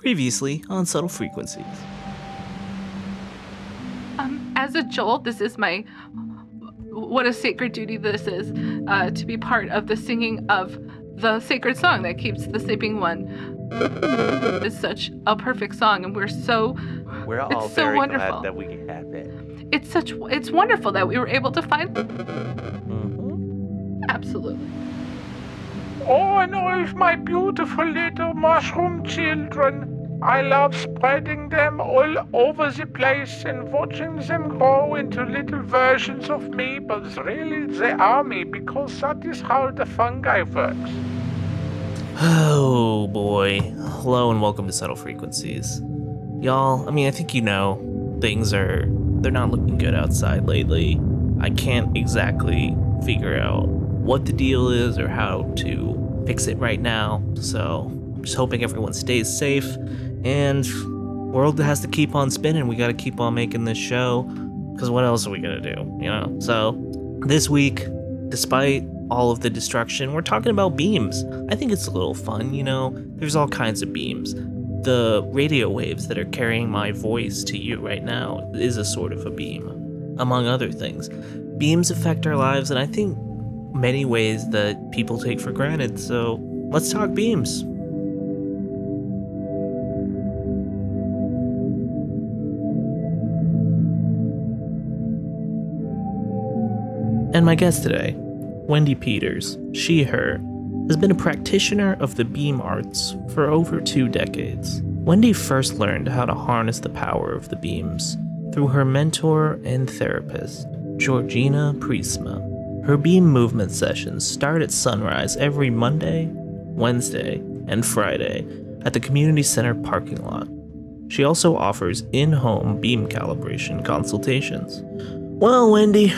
Previously on Subtle Frequencies. Um, as a Joel, this is my what a sacred duty this is uh, to be part of the singing of the sacred song that keeps the sleeping one. It's such a perfect song, and we're so We're all It's so very wonderful. glad that we can have it. it's such it's wonderful that we were able to find. Mm-hmm. Absolutely. Oh, and all of my beautiful little mushroom children. I love spreading them all over the place and watching them grow into little versions of me, but really they are me because that is how the fungi works. Oh boy. Hello and welcome to Subtle Frequencies. Y'all, I mean, I think you know things are they're not looking good outside lately. I can't exactly figure out what the deal is or how to fix it right now. So, I'm just hoping everyone stays safe and world has to keep on spinning. We got to keep on making this show cuz what else are we going to do, you know? So, this week, despite all of the destruction, we're talking about beams. I think it's a little fun, you know? There's all kinds of beams. The radio waves that are carrying my voice to you right now is a sort of a beam, among other things. Beams affect our lives and I think, many ways that people take for granted, so let's talk beams. And my guest today, Wendy Peters, she, her, has been a practitioner of the beam arts for over two decades. Wendy first learned how to harness the power of the beams through her mentor and therapist, Georgina Prisma. Her beam movement sessions start at sunrise every Monday, Wednesday, and Friday at the community center parking lot. She also offers in home beam calibration consultations. Well, Wendy,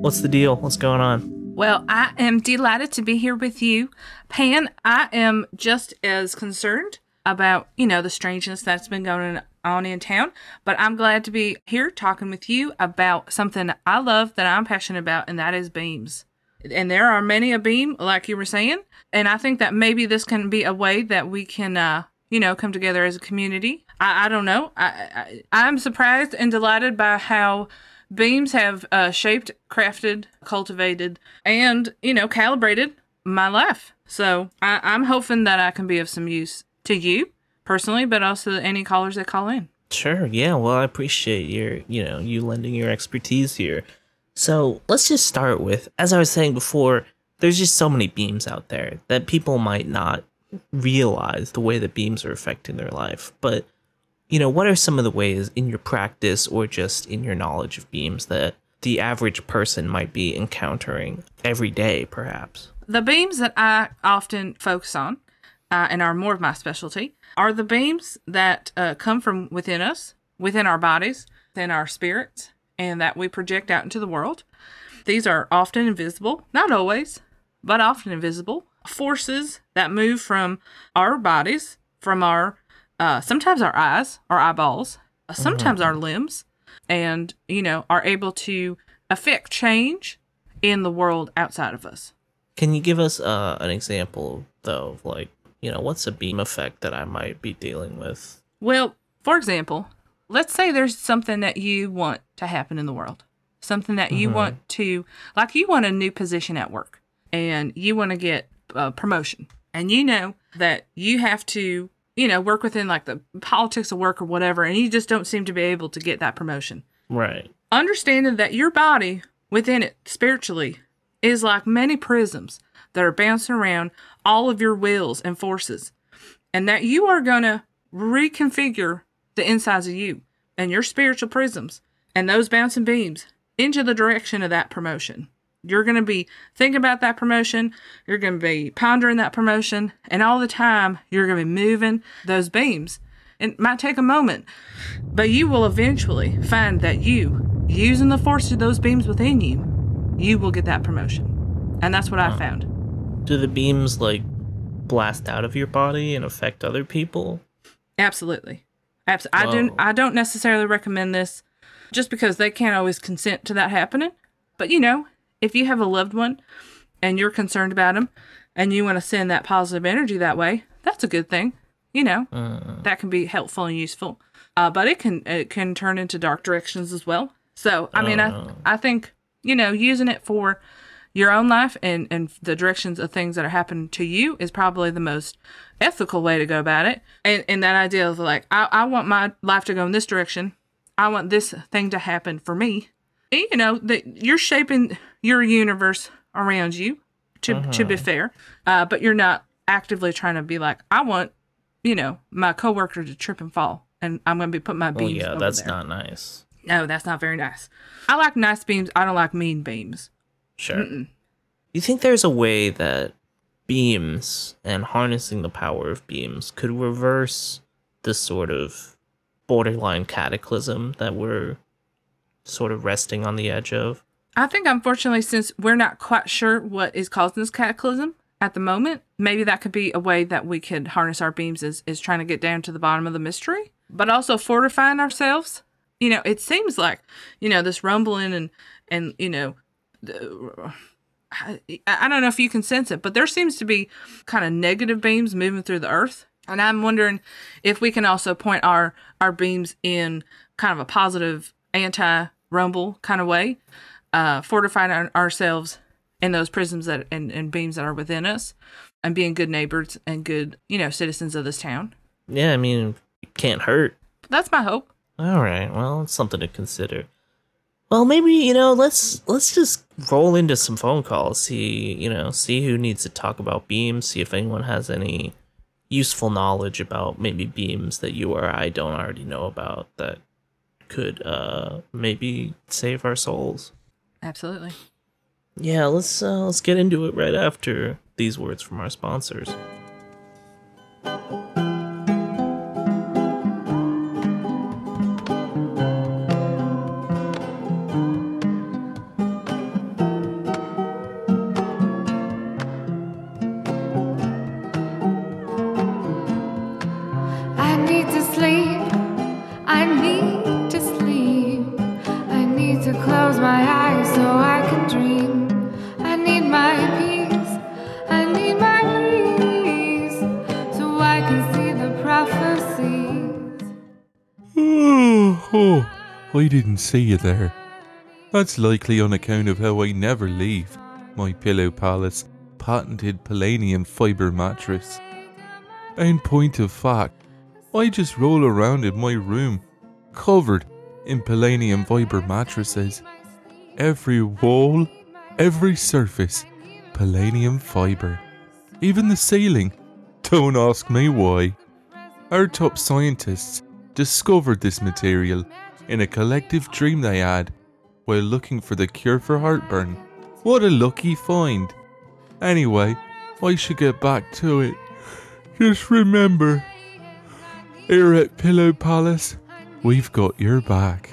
what's the deal? What's going on? Well, I am delighted to be here with you. Pan, I am just as concerned about, you know, the strangeness that's been going on in town, but I'm glad to be here talking with you about something I love that I'm passionate about, and that is beams. And there are many a beam, like you were saying, and I think that maybe this can be a way that we can, uh, you know, come together as a community. I, I don't know. I, I I'm surprised and delighted by how beams have uh, shaped, crafted, cultivated, and you know calibrated my life. So I, I'm hoping that I can be of some use to you personally, but also any callers that call in. Sure, yeah. Well, I appreciate your, you know, you lending your expertise here. So let's just start with, as I was saying before, there's just so many beams out there that people might not realize the way that beams are affecting their life. But, you know, what are some of the ways in your practice or just in your knowledge of beams that the average person might be encountering every day, perhaps? The beams that I often focus on, uh, and are more of my specialty, are the beams that uh, come from within us, within our bodies, within our spirits, and that we project out into the world. These are often invisible, not always, but often invisible forces that move from our bodies, from our uh, sometimes our eyes, our eyeballs, uh, sometimes our limbs, and you know are able to affect change in the world outside of us. Can you give us uh, an example, though, of like, you know, what's a beam effect that I might be dealing with? Well, for example, let's say there's something that you want to happen in the world, something that you mm-hmm. want to, like you want a new position at work and you want to get a promotion. And you know that you have to, you know, work within like the politics of work or whatever, and you just don't seem to be able to get that promotion. Right. Understanding that your body within it spiritually is like many prisms that are bouncing around all of your wills and forces, and that you are going to reconfigure the insides of you and your spiritual prisms and those bouncing beams into the direction of that promotion. You're going to be thinking about that promotion. You're going to be pondering that promotion. And all the time, you're going to be moving those beams. It might take a moment, but you will eventually find that you, using the force of those beams within you, you will get that promotion. And that's what I found. Do the beams like blast out of your body and affect other people? Absolutely. Abs- I do Whoa. I don't necessarily recommend this just because they can't always consent to that happening. But you know, if you have a loved one and you're concerned about them and you want to send that positive energy that way, that's a good thing. you know, that can be helpful and useful. Uh, but it can it can turn into dark directions as well. So I mean, I I think you know using it for your own life and and the directions of things that are happening to you is probably the most ethical way to go about it. And and that idea of like I I want my life to go in this direction. I want this thing to happen for me. And, you know that you're shaping your universe around you. To to be fair, uh, but you're not actively trying to be like I want you know my coworker to trip and fall, and I'm going to be putting my Well, beams. yeah, over that's there. not nice. No, that's not very nice. I like nice beams. I don't like mean beams. Sure. You think there's a way that beams and harnessing the power of beams could reverse this sort of borderline cataclysm that we're sort of resting on the edge of? I think, unfortunately, since we're not quite sure what is causing this cataclysm at the moment, maybe that could be a way that we could harness our beams is, is trying to get down to the bottom of the mystery, but also fortifying ourselves. You know, it seems like, you know, this rumbling and, and you know, the, I, I don't know if you can sense it, but there seems to be kind of negative beams moving through the earth. And I'm wondering if we can also point our, our beams in kind of a positive anti rumble kind of way uh, fortifying our, ourselves in those prisms that and, and beams that are within us, and being good neighbors and good, you know, citizens of this town. Yeah, I mean, it can't hurt. That's my hope. All right, well, it's something to consider. Well, maybe you know, let's let's just roll into some phone calls. See, you know, see who needs to talk about beams. See if anyone has any useful knowledge about maybe beams that you or I don't already know about that could uh maybe save our souls. Absolutely. Yeah, let's uh, let's get into it right after these words from our sponsors. Didn't see you there. That's likely on account of how I never leave my Pillow Palace patented Palladium fiber mattress. In point of fact, I just roll around in my room covered in Palladium fiber mattresses. Every wall, every surface, Palladium fiber. Even the ceiling. Don't ask me why. Our top scientists discovered this material in a collective dream they had while looking for the cure for heartburn. What a lucky find. Anyway, I should get back to it. Just remember, here at Pillow Palace, we've got your back.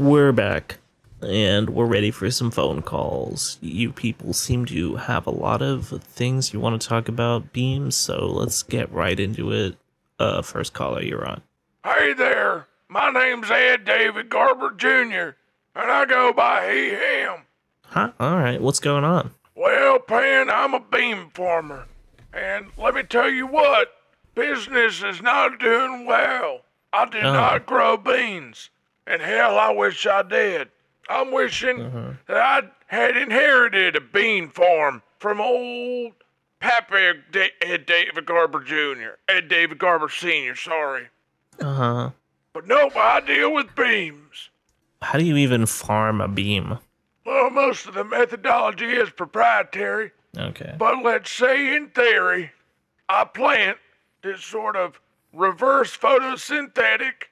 We're back. And we're ready for some phone calls. You people seem to have a lot of things you want to talk about, Beams, so let's get right into it. Uh, first caller, you're on. Hey there, my name's Ed David Garber Jr., and I go by he, him. Huh? All right, what's going on? Well, Pan, I'm a beam farmer, and let me tell you what, business is not doing well. I did Oh. not grow beans, and hell, I wish I did. I'm wishing that I had inherited a bean farm from old Pappy Ed David Garber Jr., Ed David Garber Sr., sorry. Uh huh. But nope, I deal with beams. How do you even farm a beam? Well, most of the methodology is proprietary, Okay. but let's say in theory, I plant this sort of reverse photosynthetic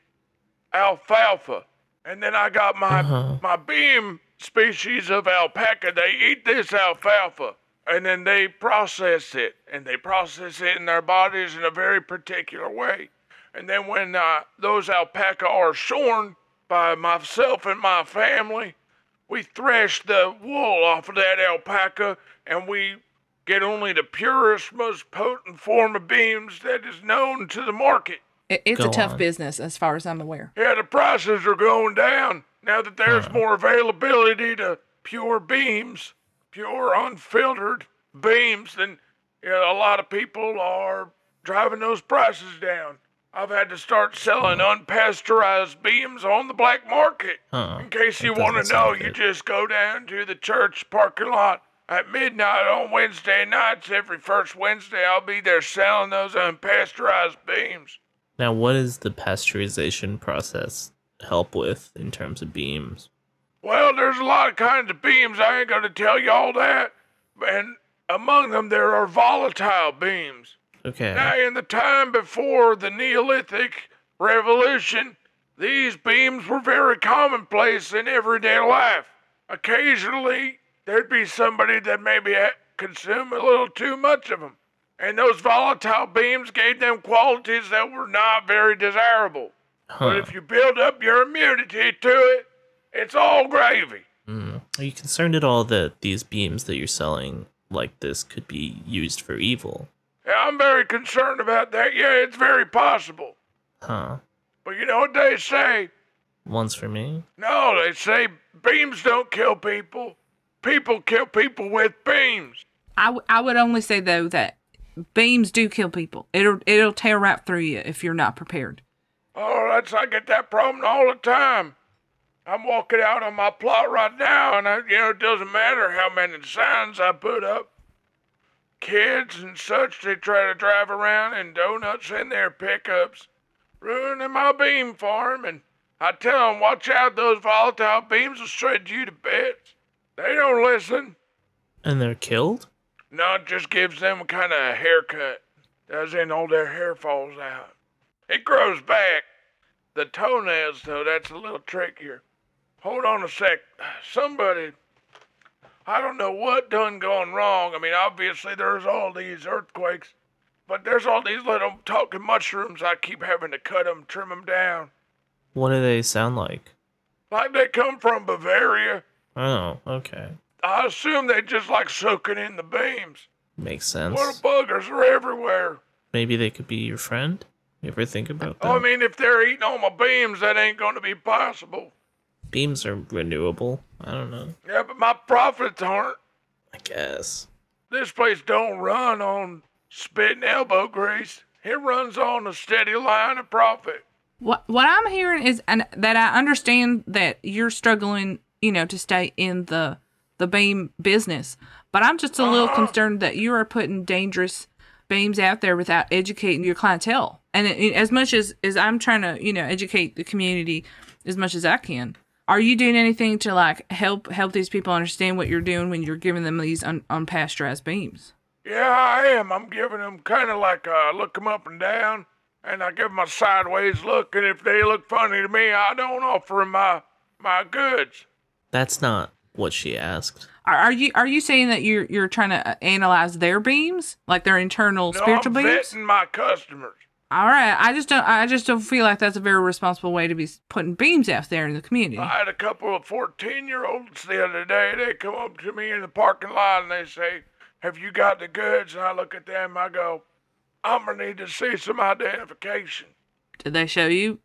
alfalfa. And then I got my my beam species of alpaca. They eat this alfalfa and then they process it. And they process it in their bodies in a very particular way. And then when uh, those alpaca are shorn by myself and my family, we thresh the wool off of that alpaca and we get only the purest, most potent form of beams that is known to the market. It, it's a tough on. business, as far as I'm aware. Yeah, the prices are going down now that there's Huh. more availability to pure beams, pure unfiltered beams. Then you know, a lot of people are driving those prices down. I've had to start selling unpasteurized beams on the black market. Huh. In case you want to know, you just go down to the church parking lot at midnight on Wednesday nights. Every first Wednesday, I'll be there selling those unpasteurized beams. Now, what does the pasteurization process help with in terms of beams? Well, there's a lot of kinds of beams. I ain't gonna tell you all that. And among them, there are volatile beams. Okay. Now, in the time before the Neolithic Revolution, these beams were very commonplace in everyday life. Occasionally, there'd be somebody that maybe consumed a little too much of them. And those volatile beams gave them qualities that were not very desirable. But if you build up your immunity to it, it's all gravy. Mm. Are you concerned at all that these beams that you're selling like this could be used for evil? Yeah, I'm very concerned about that. Yeah, it's very possible. Huh. But you know what they say? One's for me? No, they say beams don't kill people. People kill people with beams. I, w- I would only say though that beams do kill people. It'll it'll tear right through you if you're not prepared. Oh, that's I get that problem all the time. I'm walking out on my plot right now, and I, you know it doesn't matter how many signs I put up. Kids and such, they try to drive around in donuts in their pickups, ruining my beam farm. And I tell them, watch out, those volatile beams will shred you to bits. They don't listen. And they're killed? No, it just gives them a kind of a haircut. As in, all their hair falls out. It grows back. The toenails, though, that's a little trickier. Hold on a sec. Somebody, I don't know what done gone wrong. I mean, obviously, there's all these earthquakes, but there's all these little talking mushrooms. I keep having to cut them, trim them down. What do they sound like? Like they come from Bavaria. Oh, okay. I assume they just like soaking in the beams. Makes sense. Little buggers are everywhere. Maybe they could be your friend? You ever think about that? I mean, if they're eating all my beams, that ain't going to be possible. Beams are renewable. I don't know. Yeah, but my profits aren't. I guess. This place don't run on spit and elbow grease. It runs on a steady line of profit. What what I'm hearing is and that I understand that you're struggling, you know, to stay in the the beam business, but I'm just a little concerned that you are putting dangerous beams out there without educating your clientele. And it, it- as much as as I'm trying to, you know, educate the community as much as I can, are you doing anything to like help help these people understand what you're doing when you're giving them these un, unpasteurized beams? Yeah, I am. I'm giving them kind of like uh, look them up and down, and I give them a sideways look. And if they look funny to me, I don't offer 'em my my goods. That's not what she asked. Are, are you are you saying that you're you're trying to uh, analyze their beams, like their internal No, spiritual I'm beams? vetting my customers. All right, I just don't I just don't feel like that's a very responsible way to be putting beams out there in the community. I had a couple of 14 year olds the other day. They come up to me in the parking lot and they say, Have you got the goods? And I look at them, I go, I'm going to need to see some identification. Did they show you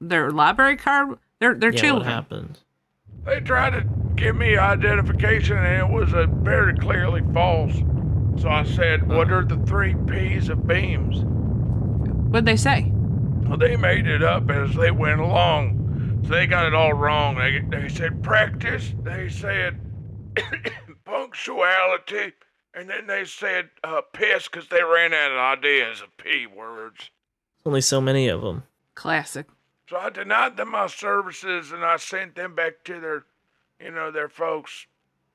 their library card? They're they're yeah, what children. happened? They tried to give me identification and it was a very clearly false. So I said, What are the three P's of beams? What'd they say? Well, they made it up as they went along. So they got it all wrong. They, they said practice, they said punctuality, and then they said uh, piss because they ran out of ideas of P words. Only so many of them. Classic. So I denied them my services and I sent them back to their, you know, their folks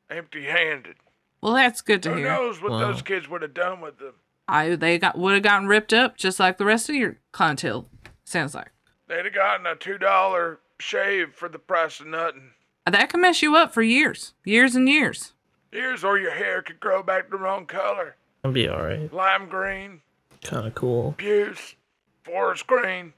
empty handed. Well, that's good to Who hear. Who knows what Wow. those kids would have done with them? I they got would have gotten ripped up just like the rest of your clientele. Sounds like They'd have gotten a $2 shave for the price of nothing. that can mess you up for years, years and years. Years, or your hair could grow back the wrong color That'd be alright. lime green, Kind of cool. puce, forest green,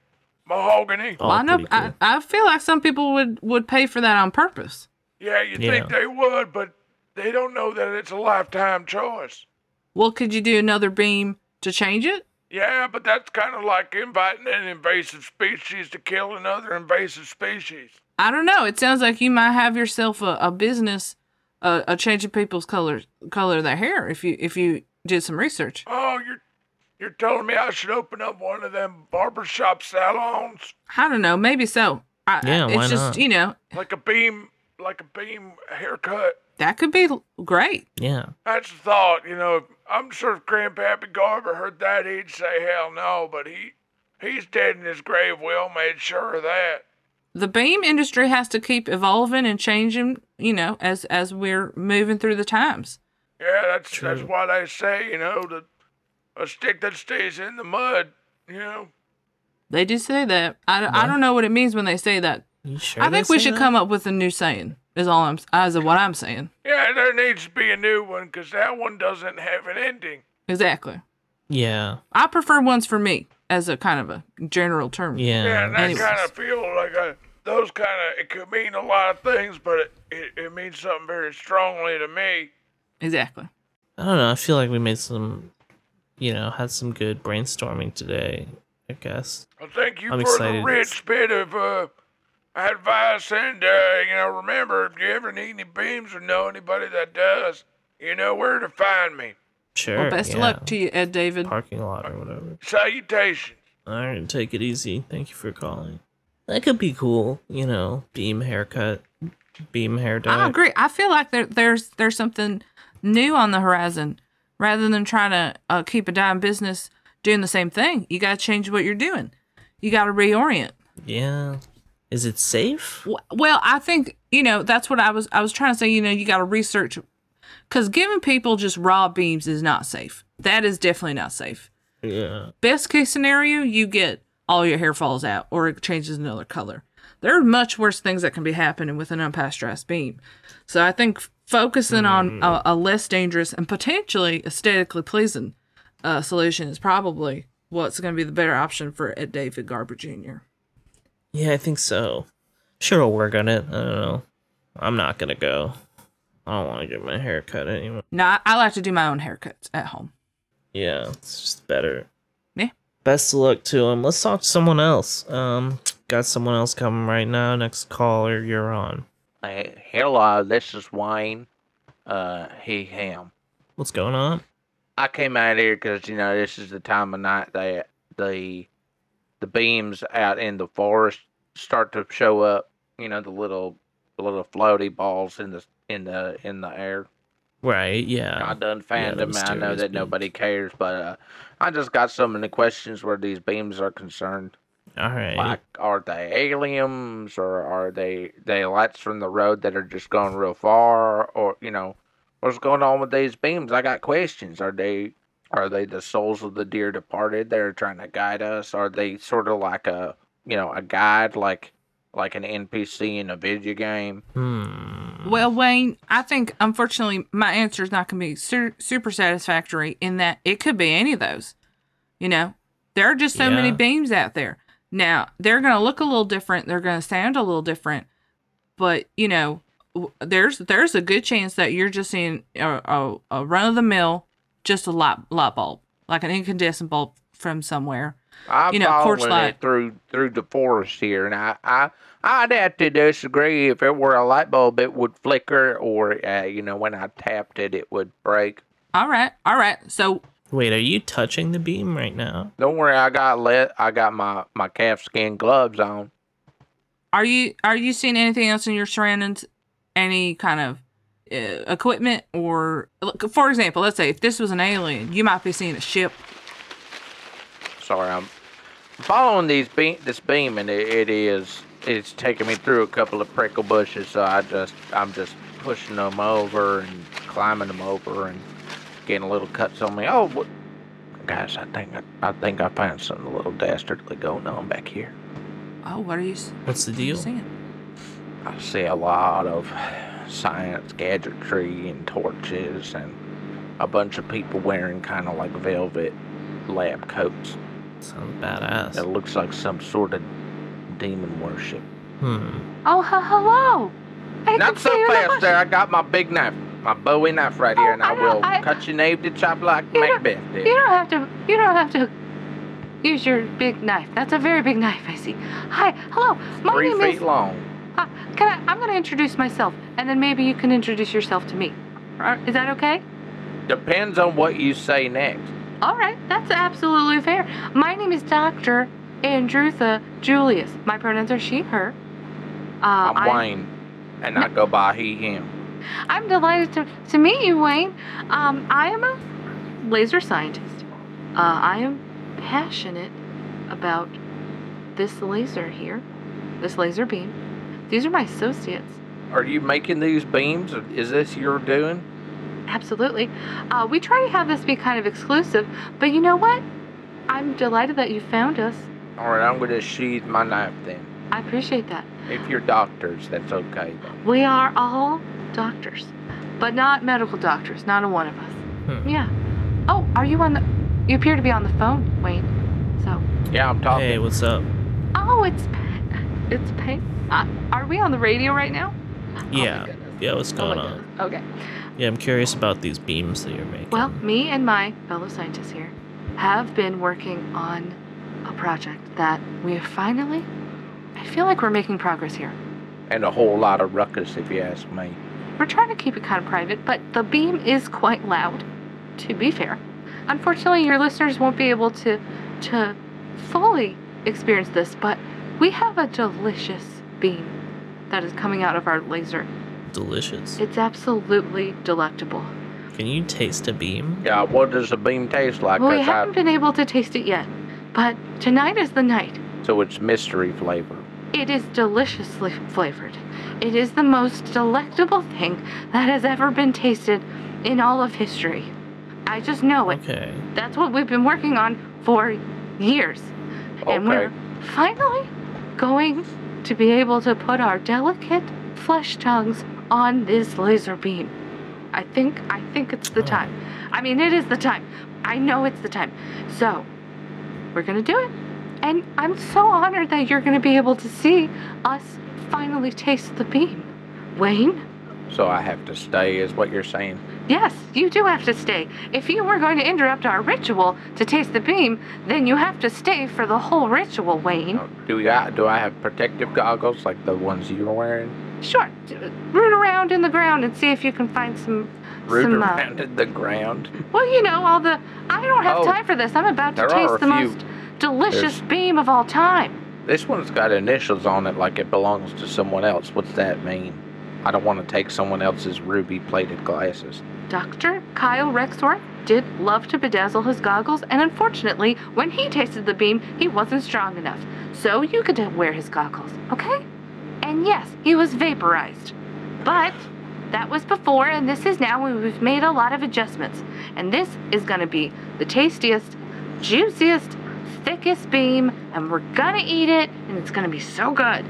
mahogany. Well, I know cool. I, I feel like some people would would pay for that on purpose. Yeah, you Yeah. think they would, but they don't know that it's a lifetime choice. Well, could you do another beam to change it? Yeah, but that's kind of like inviting an invasive species to kill another invasive species. I don't know. It sounds like you might have yourself a, a business, uh, a changing people's color color of their hair if you if you did some research. Oh, you're you're telling me I should open up one of them barbershop salons, I don't know. Maybe so. I, Yeah, it's why just not? you know like a beam, like a beam haircut. that could be great. Yeah. That's the thought, you know. I'm sure if Grandpappy Garber heard that, he'd say hell no, but he he's dead in his grave. We all made sure of that. The beam industry has to keep evolving and changing. You know, as as we're moving through the times. Yeah, that's that's True. why they say, you know, that a stick that stays in the mud, you know. They do say that. I, I don't know what it means when they say that. You sure? I think we should that? come up with a new saying. Is all I'm as of what I'm saying. Yeah, there needs to be a new one because that one doesn't have an ending. Exactly. Yeah. I prefer ones for me as a kind of a general term. Yeah. Yeah, and that kind of feel like a, those kind of it could mean a lot of things, but it, it, it means something very strongly to me. Exactly. I don't know. I feel like we made some, you know, had some good brainstorming today. I guess. Well, thank you I'm for excited. the rich bit of uh, advice, and uh, you know, remember if you ever need any beams or know anybody that does, you know where to find me. Sure. Well, best of luck to you, Ed David. Parking lot or whatever. Salutations. All right, take it easy. Thank you for calling. That could be cool. You know, beam haircut, beam hair dye. I agree. I feel like there, there's there's something new on the horizon. Rather than trying to uh, keep a dime business doing the same thing, you got to change what you're doing. You got to reorient. Yeah. Is it safe? Well, I think you know that's what I was. I was trying to say. You know, you got to research because giving people just raw beams is not safe. That is definitely not safe. Yeah. Best case scenario, you get all your hair falls out or it changes another color. There are much worse things that can be happening with an unpasteurized beam. So I think focusing on a, a less dangerous and potentially aesthetically pleasing uh, solution is probably what's going to be the better option for Ed David Garber Jr. Yeah, I think so. Sure, I'll work on it. I don't know. I'm not gonna go. I don't want to get my hair cut anyway. No, I, I like to do my own haircuts at home. Yeah, it's just better. Yeah. Best of luck to him. Let's talk to someone else. Um, got someone else coming right now. Next caller, you're on. Hey, hello, this is Wayne. Uh, he, him. What's going on? I came out here because you know this is the time of night that the the beams out in the forest start to show up. You know the little the little floaty balls in the in the in the air. Right. Yeah. I done found the them. I know that beams. nobody cares, but uh, I just got some of the questions where these beams are concerned. All right. Like, are they aliens or are they they lights from the road that are just going real far? Or you know, what's going on with these beams? I got questions. Are they are they the souls of the dear departed that are trying to guide us? Are they sort of like a you know a guide like like an NPC in a video game? Hmm. Well, Wayne, I think unfortunately my answer is not going to be su- super satisfactory in that it could be any of those. You know, there are just so many Yeah. beams out there. Now, they're going to look a little different, they're going to sound a little different, but you know, w- there's there's a good chance that you're just seeing a, a, a run of the mill, just a light light bulb, like an incandescent bulb from somewhere. I'm You know, porch following light. it through through the forest here, and I, I I'd have to disagree. If it were a light bulb, it would flicker, or uh, you know, when I tapped it, it would break. All right, all right. So Wait, are you touching the beam right now? Don't worry, I got let. I got my my calfskin gloves on. Are you are you seeing anything else in your surroundings? Any kind of Uh, equipment or, look, for example, let's say if this was an alien, you might be seeing a ship. Sorry, I'm following these beam this beam, and it, it is it's taking me through a couple of prickle bushes. So I just I'm just pushing them over and climbing them over and getting a little cuts on me. Oh, what? guys, I think I, I think I found something a little dastardly going on back here. Oh, what are you, s- What's the what you deal? seeing? I see a lot of science gadgetry and torches and a bunch of people wearing kind of like velvet lab coats. Sounds badass. It looks like some sort of demon worship. Hmm. Oh, he- hello. I Not so see the fast there. I got my big knife. my Bowie knife right here, and I I will I- cut your name to chop like You don't- Macbeth You don't have to. You don't have to use your big knife. That's a very big knife. I see. Hi. Hello. My Three name feet is. long. Uh, can I? I'm gonna introduce myself, and then maybe you can introduce yourself to me. Is that okay? Depends on what you say next. All right. That's absolutely fair. My name is Doctor Andrutha Julius. My pronouns are she, her. Uh, I'm Wayne, and I go by he, him. I'm delighted to, to meet you, Wayne. Um, I am a laser scientist. Uh, I am passionate about this laser here, this laser beam. These are my associates. Are you making these beams? Or is this your doing? Absolutely. Uh, we try to have this be kind of exclusive, but you know what? I'm delighted that you found us. All right, I'm going to sheathe my knife then. I appreciate that. If you're doctors, that's okay. We are all doctors, but not medical doctors, not a one of us. Hmm. Yeah. Oh, are you on the. You appear to be on the phone, Wayne. So. Yeah, I'm talking. Hey, what's up? Oh, it's it's pain. Uh, are we on the radio right now? Oh Yeah. goodness. Yeah, what's Oh going my on? goodness. Okay. Yeah, I'm curious about these beams that you're making. Well, me and my fellow scientists here have been working on a project that we have finally. I feel like we're making progress here. And a whole lot of ruckus, if you ask me. We're trying to keep it kind of private, but the beam is quite loud. To be fair, unfortunately, your listeners won't be able to to fully experience this. But we have a delicious beam that is coming out of our laser. delicious. It's absolutely delectable. Can you taste a beam? Yeah, what does a beam taste like? well, we 'Cause I- haven't been able to taste it yet, but tonight is the night. so it's mystery flavor. It is deliciously flavored. It is the most delectable thing that has ever been tasted in all of history. I just know it. Okay. That's what we've been working on for years. And we're finally going to be able to put our delicate flesh tongues on this laser beam. I think I think it's the Oh. time. I mean it is the time. I know it's the time. So we're gonna do it. And I'm so honored that you're gonna be able to see us finally taste the beam. Wayne? So I have to stay, is what you're saying. Yes, you do have to stay. If you were going to interrupt our ritual to taste the beam, then you have to stay for the whole ritual, Wayne. Oh, Do I do I have protective goggles like the ones you're wearing? Sure. Root around in the ground and see if you can find some. Root some, uh, around in the ground. well, you know, all the. I don't have Oh, time for this. I'm about to taste the few. most delicious There's- beam of all time. This one's got initials on it like it belongs to someone else. What's that mean? I don't want to take someone else's ruby plated glasses. Dr. Kyle Rexworth did love to bedazzle his goggles, and unfortunately, when he tasted the beam, he wasn't strong enough. So you could wear his goggles, okay? And yes, he was vaporized. But that was before, and this is now, and we've made a lot of adjustments. And this is gonna be the tastiest, juiciest, thickest beam, and we're gonna eat it, and it's gonna be so good.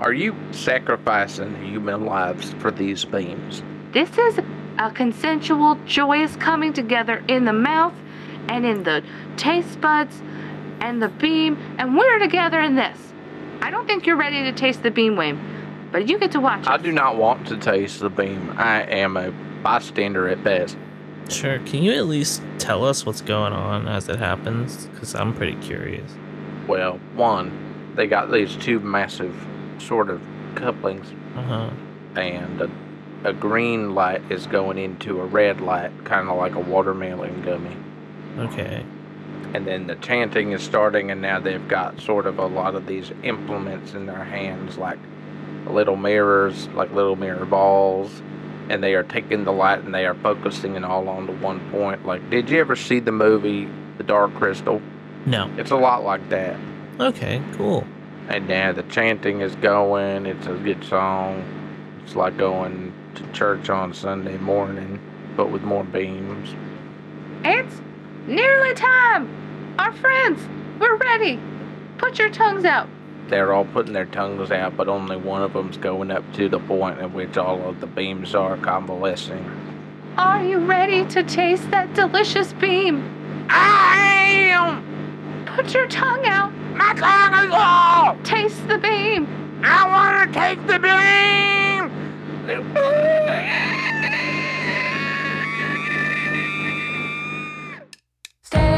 Are you sacrificing human lives for these beams? This is a consensual, joyous coming together in the mouth and in the taste buds and the beam, and we're together in this. I don't think you're ready to taste the beam, Wayne, but you get to watch it. I do not want to taste the beam. I am a bystander at best. Sure. Can you at least tell us what's going on as it happens? Because I'm pretty curious. Well, one, they got these two massive sort of couplings, Uh huh. and a, a green light is going into a red light, kind of like a watermelon gummy. Okay. And then the chanting is starting, and now they've got sort of a lot of these implements in their hands, like little mirrors, like little mirror balls. And they are taking the light and they are focusing it all on onto one point. Like, did you ever see the movie The Dark Crystal? No. It's a lot like that. Okay. Cool. And now the chanting is going. It's a good song. It's like going to church on Sunday morning, but with more beams. It's nearly time! Our friends, we're ready! Put your tongues out! They're all putting their tongues out, but only one of them's going up to the point at which all of the beams are convalescing. Are you ready to taste that delicious beam? I am! Put your tongue out! My tongue is all! Taste the beam! I want to taste the beam! Stay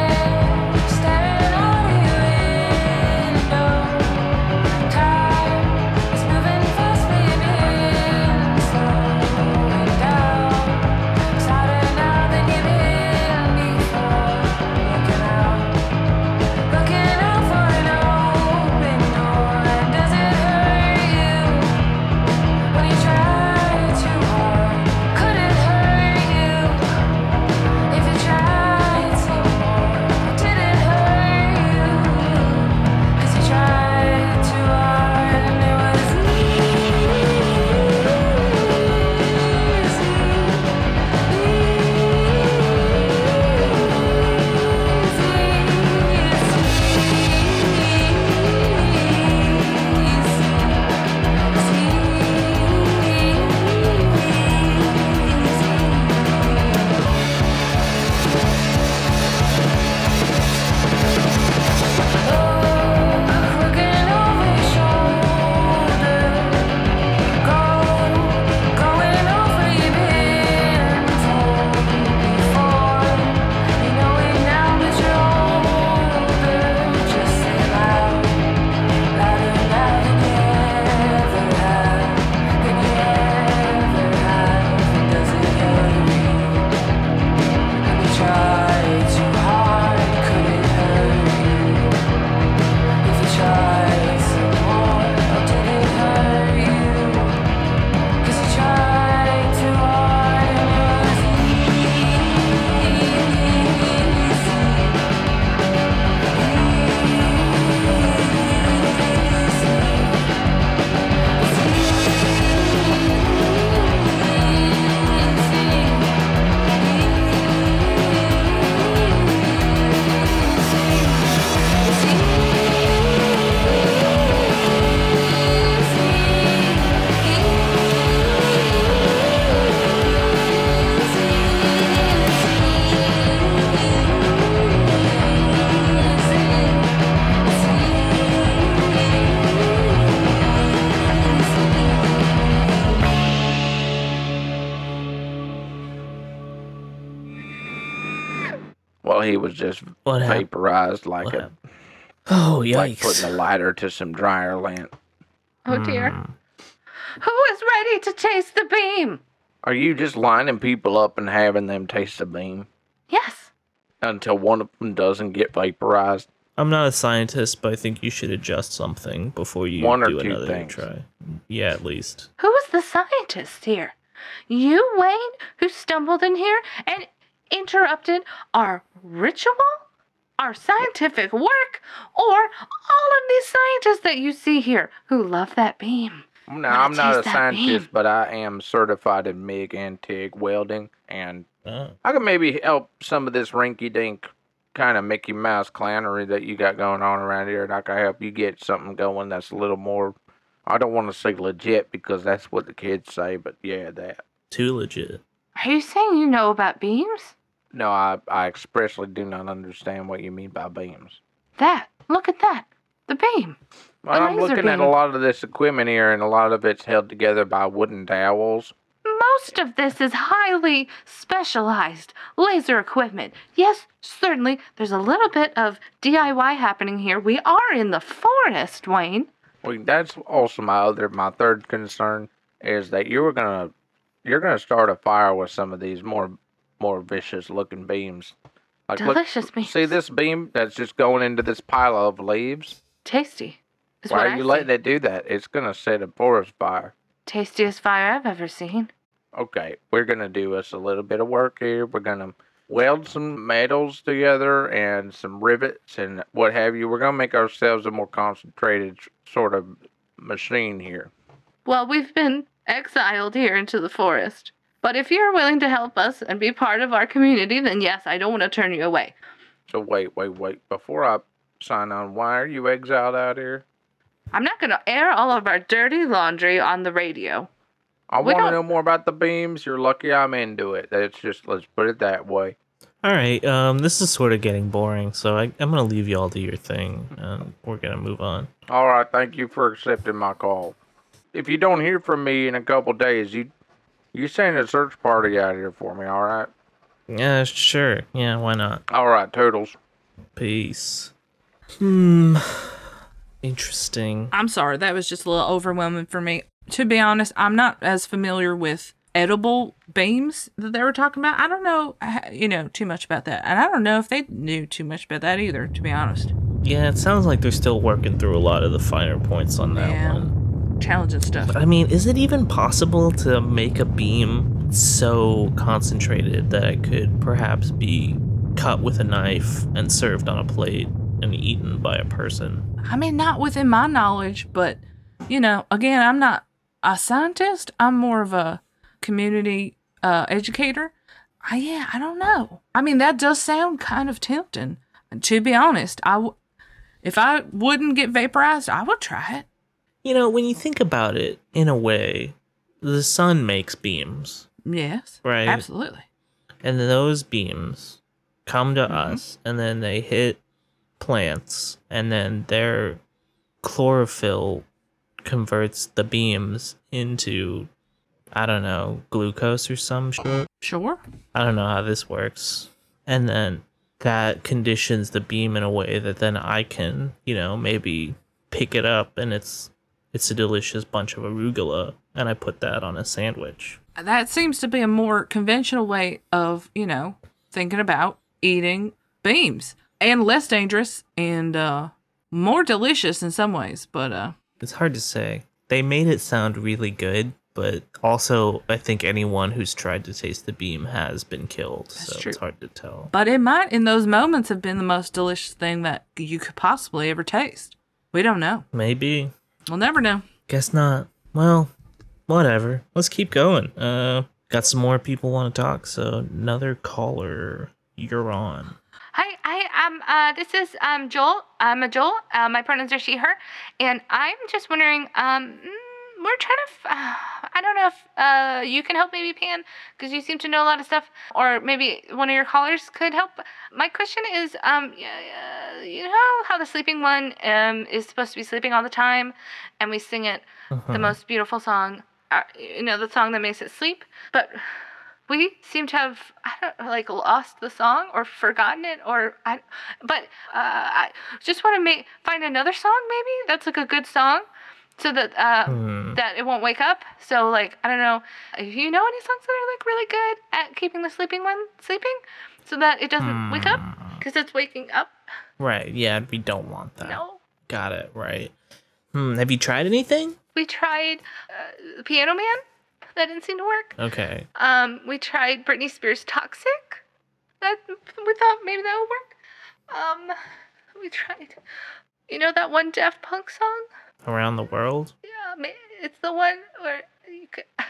happened? like What a happened? Oh, like putting a lighter to some dryer lint. Oh dear. Hmm. Who is ready to taste the beam? Are you just lining people up and having them taste the beam Yes. until one of them doesn't get vaporized? I'm not a scientist, but I think you should adjust something before you One or do two another things. try. Yeah, at least. Who is the scientist here? You, Wayne, who stumbled in here and interrupted our ritual? Our scientific work? Or all of these scientists that you see here who love that beam? No, I'm not a scientist, beam? but I am certified in MIG and TIG welding, and Oh. I can maybe help some of this rinky dink kind of Mickey Mouse clownery that you got going on around here, and I can help you get something going that's a little more. I don't want to say legit because that's what the kids say, but yeah, that. Too legit. Are you saying you know about beams? No, I, I expressly do not understand what you mean by beams. That. Look at that. The beam. Well, I'm looking at a lot of this equipment here, and a lot of it's held together by wooden dowels. Most of this is highly specialized laser equipment. Yes, certainly, there's a little bit of DIY happening here. We are in the forest, Wayne. Well, that's also my other, my third concern is that you were gonna, you're gonna start a fire with some of these more, more vicious looking beams. Like, look- Delicious beams. see this beam that's just going into this pile of leaves? Tasty. Is Why are I you see. letting it do that? It's gonna set a forest fire. Tastiest fire I've ever seen. Okay, we're gonna do us a little bit of work here. We're gonna weld some metals together and some rivets and what have you. We're gonna make ourselves a more concentrated sort of machine here. Well, we've been exiled here into the forest. But if you're willing to help us and be part of our community, then yes, I don't want to turn you away. So wait, wait, wait. Before I sign on, why are you exiled out here? I'm not going to air all of our dirty laundry on the radio. I want to know more about the beams. You're lucky I'm into it. That's just let's put it that way. All right. Um, this is sort of getting boring, so I, I'm gonna leave you all to your thing, and we're gonna move on. All right, thank you for accepting my call. If you don't hear from me in a couple days, you you send a search party out here for me. All right. Yeah, sure. Yeah, why not? All right, Toodles. Peace. Hmm. Interesting. I'm sorry, that was just a little overwhelming for me. To be honest, I'm not as familiar with edible beams that they were talking about. I don't know, you know, too much about that. And I don't know if they knew too much about that either, to be honest. Yeah, it sounds like they're still working through a lot of the finer points on that Yeah. one. Challenging stuff. But I mean, is it even possible to make a beam so concentrated that it could perhaps be cut with a knife and served on a plate and eaten by a person? I mean, not within my knowledge, but, you know, again, I'm not a scientist. I'm more of a community uh, educator. I, yeah, I don't know. I mean, that does sound kind of tempting. To be honest, I w- if I wouldn't get vaporized, I would try it. You know, when you think about it, in a way, the sun makes beams, Yes. Right. Absolutely. and those beams come to mm-hmm. us, and then they hit plants, and then their chlorophyll converts the beams into, I don't know, glucose or some shit. Sure. I don't know how this works. And then that conditions the beam in a way that then I can, you know, maybe pick it up and it's it's a delicious bunch of arugula and I put that on a sandwich. That seems to be a more conventional way of, you know, thinking about eating beams and less dangerous and uh more delicious in some ways, but uh It's hard to say. They made it sound really good, but also I think anyone who's tried to taste the beam has been killed, so true. it's hard to tell. but it might in those moments have been the most delicious thing that you could possibly ever taste. We don't know. Maybe. We'll never know. Guess not. Well, whatever. Let's keep going. Uh, got some more people want to talk, so another caller. You're on. Hi, hi. Um, uh, this is um Joel. I'm a Joel. Uh, my pronouns are she, her, and I'm just wondering. Um, mm, we're trying to. F- I don't know if uh you can help maybe Pan because you seem to know a lot of stuff, or maybe one of your callers could help. My question is, um, y- uh, you know how the sleeping one um is supposed to be sleeping all the time, and we sing it the most beautiful song. Uh, you know the song that makes it sleep, but we seem to have I don't like lost the song or forgotten it or I but uh, I just want to make find another song maybe that's like a good song so that uh, Hmm. that it won't wake up. So like I don't know if you know any songs that are like really good at keeping the sleeping one sleeping so that it doesn't wake up Hmm. because it's waking up. Right. Yeah, we don't want that. No. Got it. Right. Hmm. Have you tried anything? We tried uh, Piano Man. That didn't seem to work. Okay. Um, we tried Britney Spears Toxic. That we thought maybe that would work. Um, we tried. You know that one Daft Punk song? Around the world. Yeah, it's the one where you could.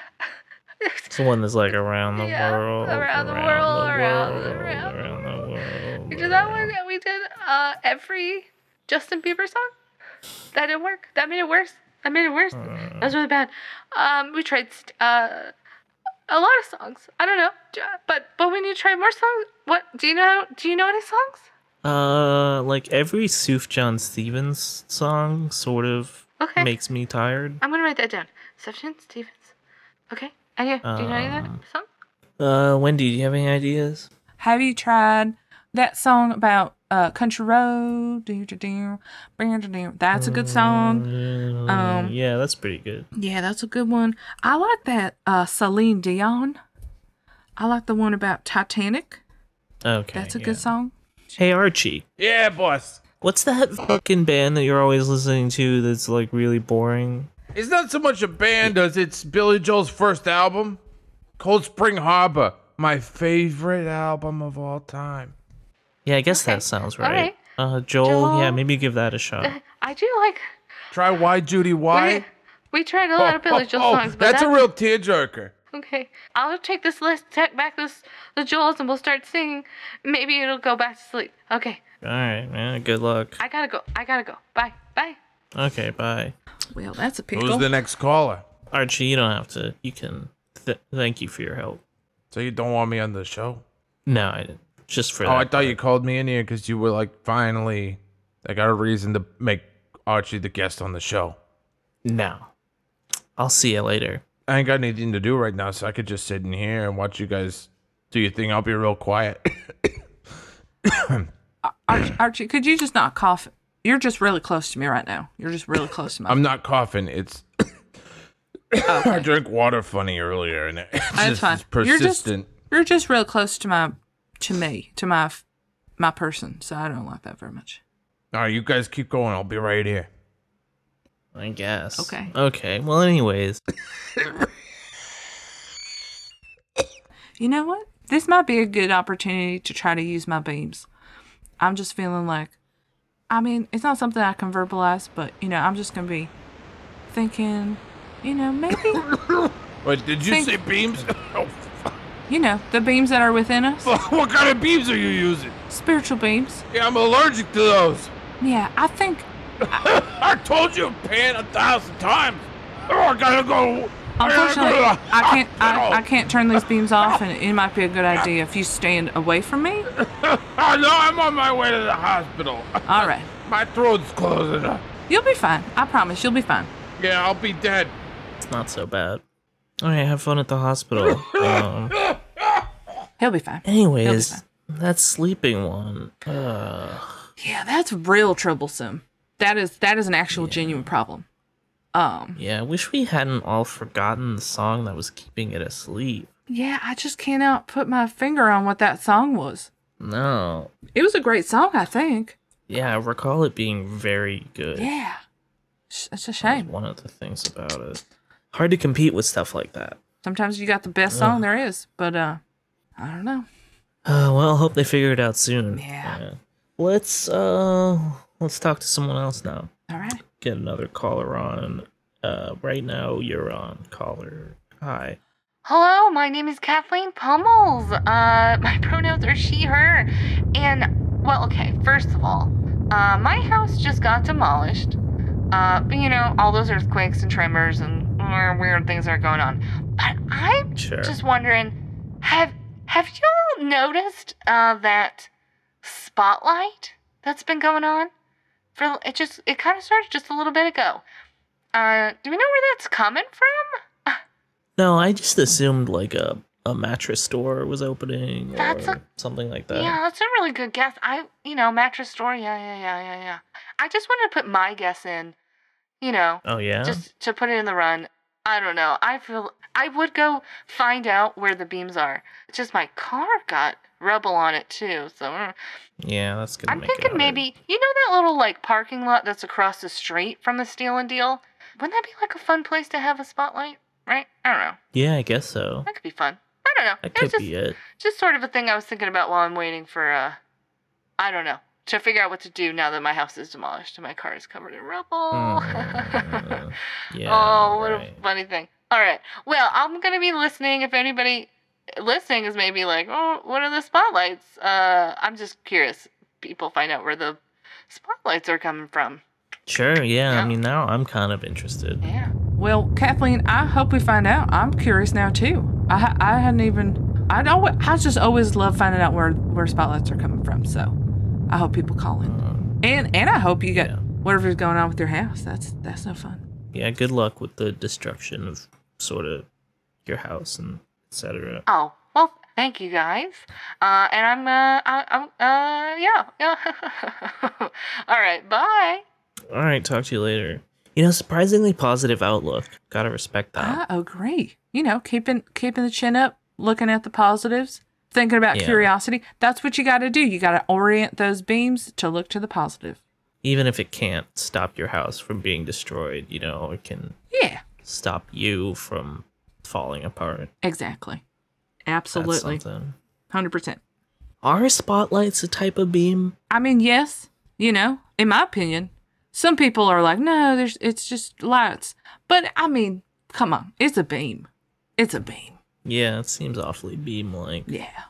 It's the one that's like around the Yeah, world. around the world, around- world, around the around the world. we did that one, and we did uh every Justin Bieber song. That didn't work. That made it worse. That made it worse. That was really bad. Um, we tried st- uh a lot of songs. I don't know, but but need to try more songs. What do you know? Do you know any songs? Uh, like every Sufjan Stevens song sort of Okay. makes me tired. I'm gonna write that down. Sufjan Stevens. Okay. And yeah, do you know any of Um, that song? Uh, Wendy, do you have any ideas? Have you tried that song about uh country road? Do, do, do, bring, do, do. That's a good song. Mm, Um, yeah, that's pretty good. Yeah, that's a good one. I like that uh Celine Dion. I like the one about Titanic. Okay, That's a yeah. good song. Hey Archie, Yeah, boss. what's that fucking band that you're always listening to that's like really boring? It's not so much a band as it's Billy Joel's first album, Cold Spring Harbor, my favorite album of all time. Yeah, I guess Okay, that sounds all right. right. Uh, Joel, yeah, maybe give that a shot. I do like. Try Why Judy Why. We, we tried a lot of Billy Joel Oh, songs, but that's a that- real tearjerker. Okay, I'll take this list, take back this the jewels, and we'll start singing. Maybe it'll go back to sleep. Okay, All right, man. Good luck. I gotta go. I gotta go. Bye. Bye. Okay, bye. Well, that's a pickle. Who's the next caller? Archie, you don't have to. You can. Th- thank you for your help. So you don't want me on the show? No, I didn't. Just for Oh, that. I thought you called me in here because you were like, finally, I got a reason to make Archie the guest on the show. No. I'll see you later. I ain't got anything to do right now, so I could just sit in here and watch you guys do your thing. I'll be real quiet. Archie, Archie, could you just not cough? You're just really close to me right now. You're just really close to me. I'm not coughing. It's I drank water funny earlier, and it's That's just fine. it's You're just persistent. you're just real close to my to me to my my person, so I don't like that very much. All right, you guys keep going. I'll be right here. I guess. Okay. Okay. Well, anyways. You know what? This might be a good opportunity to try to use my beams. I'm just feeling like, I mean, it's not something I can verbalize, but you know, I'm just gonna be thinking, you know, maybe, Wait, did you Think- say beams? Oh, you know, the beams that are within us, what kind of beams are you using? spiritual beams. Yeah, I'm allergic to those. Yeah, I think I told you, Pan, a thousand times. Oh, I gotta go. Unfortunately, I, gotta go to the I can't. I, I can't turn these beams off, and it might be a good idea if you stand away from me. Oh, no, I'm on my way to the hospital. All right, My throat's closing up. you'll be fine. I promise, you'll be fine. Yeah, I'll be dead. It's not so bad. All right. Have fun at the hospital. um, He'll be fine. anyways, fine. that sleeping one. Uh, Yeah, that's real troublesome. That is that is an actual genuine problem. Um, yeah. I wish we hadn't all forgotten the song that was keeping it asleep. yeah, I just cannot put my finger on what that song was. No. It was a great song, I think. Yeah, I recall it being very good. Yeah, it's a shame. one of the things about it. Hard to compete with stuff like that. Sometimes you got the best song there is, but uh, I don't know. Uh, well, hope they figure it out soon. Yeah. Let's uh, let's talk to someone else now. All right. Get another caller on. Uh, right now you're on caller. Hi. Hello, my name is Kathleen Pummels. Uh, my pronouns are she, her. And, well, okay, first of all, uh, my house just got demolished. Uh, but, you know, all those earthquakes and tremors and uh, weird things are going on. But I'm Sure. just wondering, have have you all noticed uh, that spotlight that's been going on? For it just it kind of started just a little bit ago. Uh, do we know where that's coming from? No, I just assumed like a a mattress store was opening or That's a- something like that. Yeah, that's a really good guess. I, you know, mattress store. Yeah, yeah, yeah, yeah, yeah. I just wanted to put my guess in, you know, Oh yeah. just to put it in the run. I don't know. I feel I would go find out where the beams are. It's just my car got rubble on it too. So mm. yeah, that's gonna. I'm make thinking maybe you know that little like parking lot that's across the street from the Steel and Deal. Wouldn't that be like a fun place to have a spotlight? Right? I don't know. Yeah, I guess so. That could be fun. I don't know. That It could just be it. just sort of a thing I was thinking about while I'm waiting for uh I don't know. To figure out what to do now that my house is demolished and my car is covered in rubble. Mm, yeah. oh, what right. a funny thing. All right. Well, I'm gonna be listening if anybody listening is maybe like, oh, what are the spotlights? Uh I'm just curious. People find out where the spotlights are coming from. Sure. Yeah, Yeah. I mean, now I'm kind of interested. Yeah. Well, Kathleen, I hope we find out. I'm curious now too. I I hadn't even. I don't. I just always love finding out where where spotlights are coming from. So, I hope people call in, and and I hope you get Yeah. whatever's going on with your house. That's that's no fun. Yeah. Good luck with the destruction of sort of your house and etc. Oh, well, thank you guys. Uh, and I'm, uh, I, I'm, uh, yeah, yeah. All right, bye. All right. Talk to you later. You know, surprisingly positive outlook. Gotta respect that. I agree. You know, keeping keeping the chin up, looking at the positives, thinking about Yeah. curiosity. That's what you got to do. You got to orient those beams to look to the positive. Even if it can't stop your house from being destroyed, you know, it can Yeah, stop you from falling apart. exactly. Absolutely, hundred percent. Are spotlights a type of beam? I mean, yes, you know, in my opinion, some people are like, no, there's it's just lights. But I mean, come on, it's a beam. It's a beam. Yeah, it seems awfully beam like. Yeah.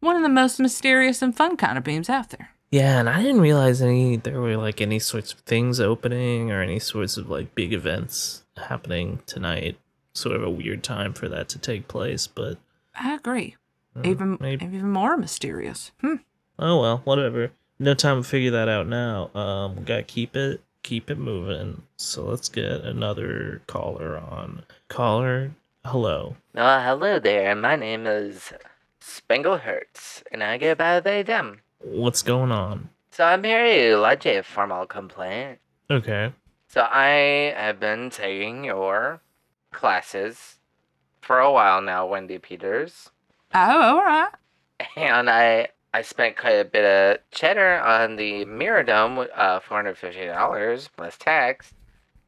One of the most mysterious and fun kind of beams out there. Yeah, and I didn't realize any there were like any sorts of things opening or any sorts of like big events happening tonight. Sort of a weird time for that to take place, but I agree. uh, Even maybe. even more mysterious. Hmm. Oh well, whatever. No time to figure that out now. Um, gotta keep it keep it moving. So let's get another caller on. Caller, hello. Uh, hello there. My name is Spanglehertz, and I go by they them. What's going on? So I'm here to lodge a formal complaint. Okay. So I have been taking your classes for a while now, Wendy Peters, Oh, all right. and I I spent quite a bit of cheddar on the Mirror Dome, uh, four hundred fifty dollars plus tax,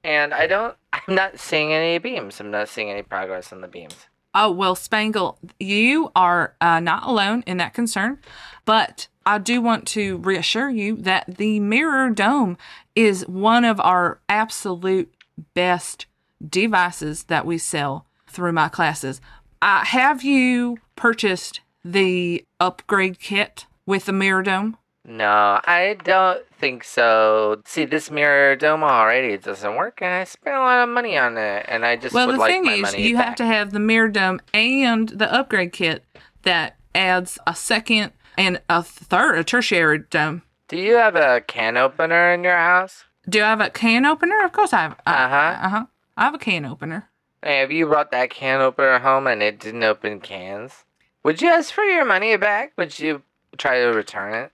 and I don't. I'm not seeing any beams. I'm not seeing any progress on the beams. Oh, well, Spangle, you are uh, not alone in that concern, but I do want to reassure you that the Mirror Dome is one of our absolute best devices that we sell through my classes. Uh, have you purchased the upgrade kit with the Mirror Dome? No, I don't think so. See, this mirror dome already doesn't work, and I spent a lot of money on it, and I just well, would the like thing is, you back. have to have the Mirror Dome and the upgrade kit that adds a second and a third, a tertiary dome. Do you have a can opener in your house? Do I have a can opener? Of course I have. Uh-huh. Uh huh. I have a can opener. Hey, have you brought that can opener home and it didn't open cans? Would you ask for your money back? Would you try to return it?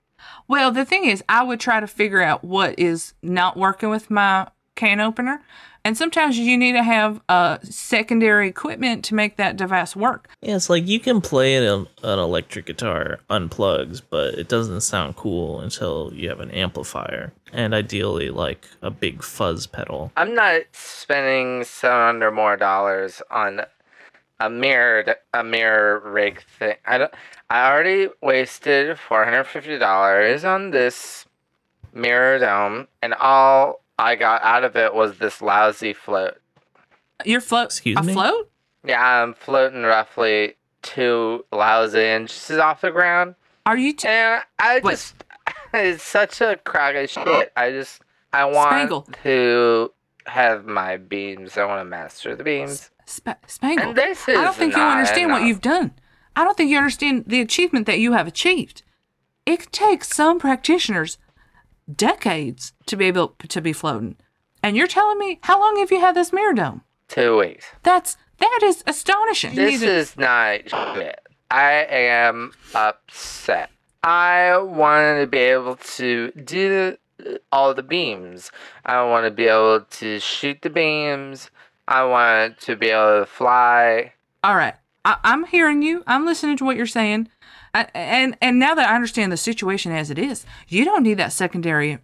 Well, the thing is, I would try to figure out what is not working with my can opener. And sometimes you need to have uh, secondary equipment to make that device work. Yeah, it's like you can play an, an electric guitar unplugged, but it doesn't sound cool until you have an amplifier, and ideally like a big fuzz pedal. I'm not spending seven hundred more dollars on a mirrored a mirror rig thing. I don't. I already wasted four hundred fifty dollars on this mirror dome, and all I got out of it was this lousy float. Your float, Excuse a me? float? Yeah, I'm floating roughly two lousy inches off the ground. Are you? T- And I Wait. just, it's such a crock of shit. I just, I want Spangle. to have my beams. I want to master the beams. Sp- Spangle. And this is I don't think you not understand what you've done. I don't think you understand the achievement that you have achieved. It takes some practitioners decades to be able to be floating. And you're telling me how long have you had this mirror dome? Two weeks. That's That is astonishing. This to- is not shit. I am upset. I wanted to be able to do all the beams. I want to be able to shoot the beams. I want to be able to fly. All right. I, I'm hearing you. I'm listening to what you're saying. I, and and now that I understand the situation as it is, you don't need that secondary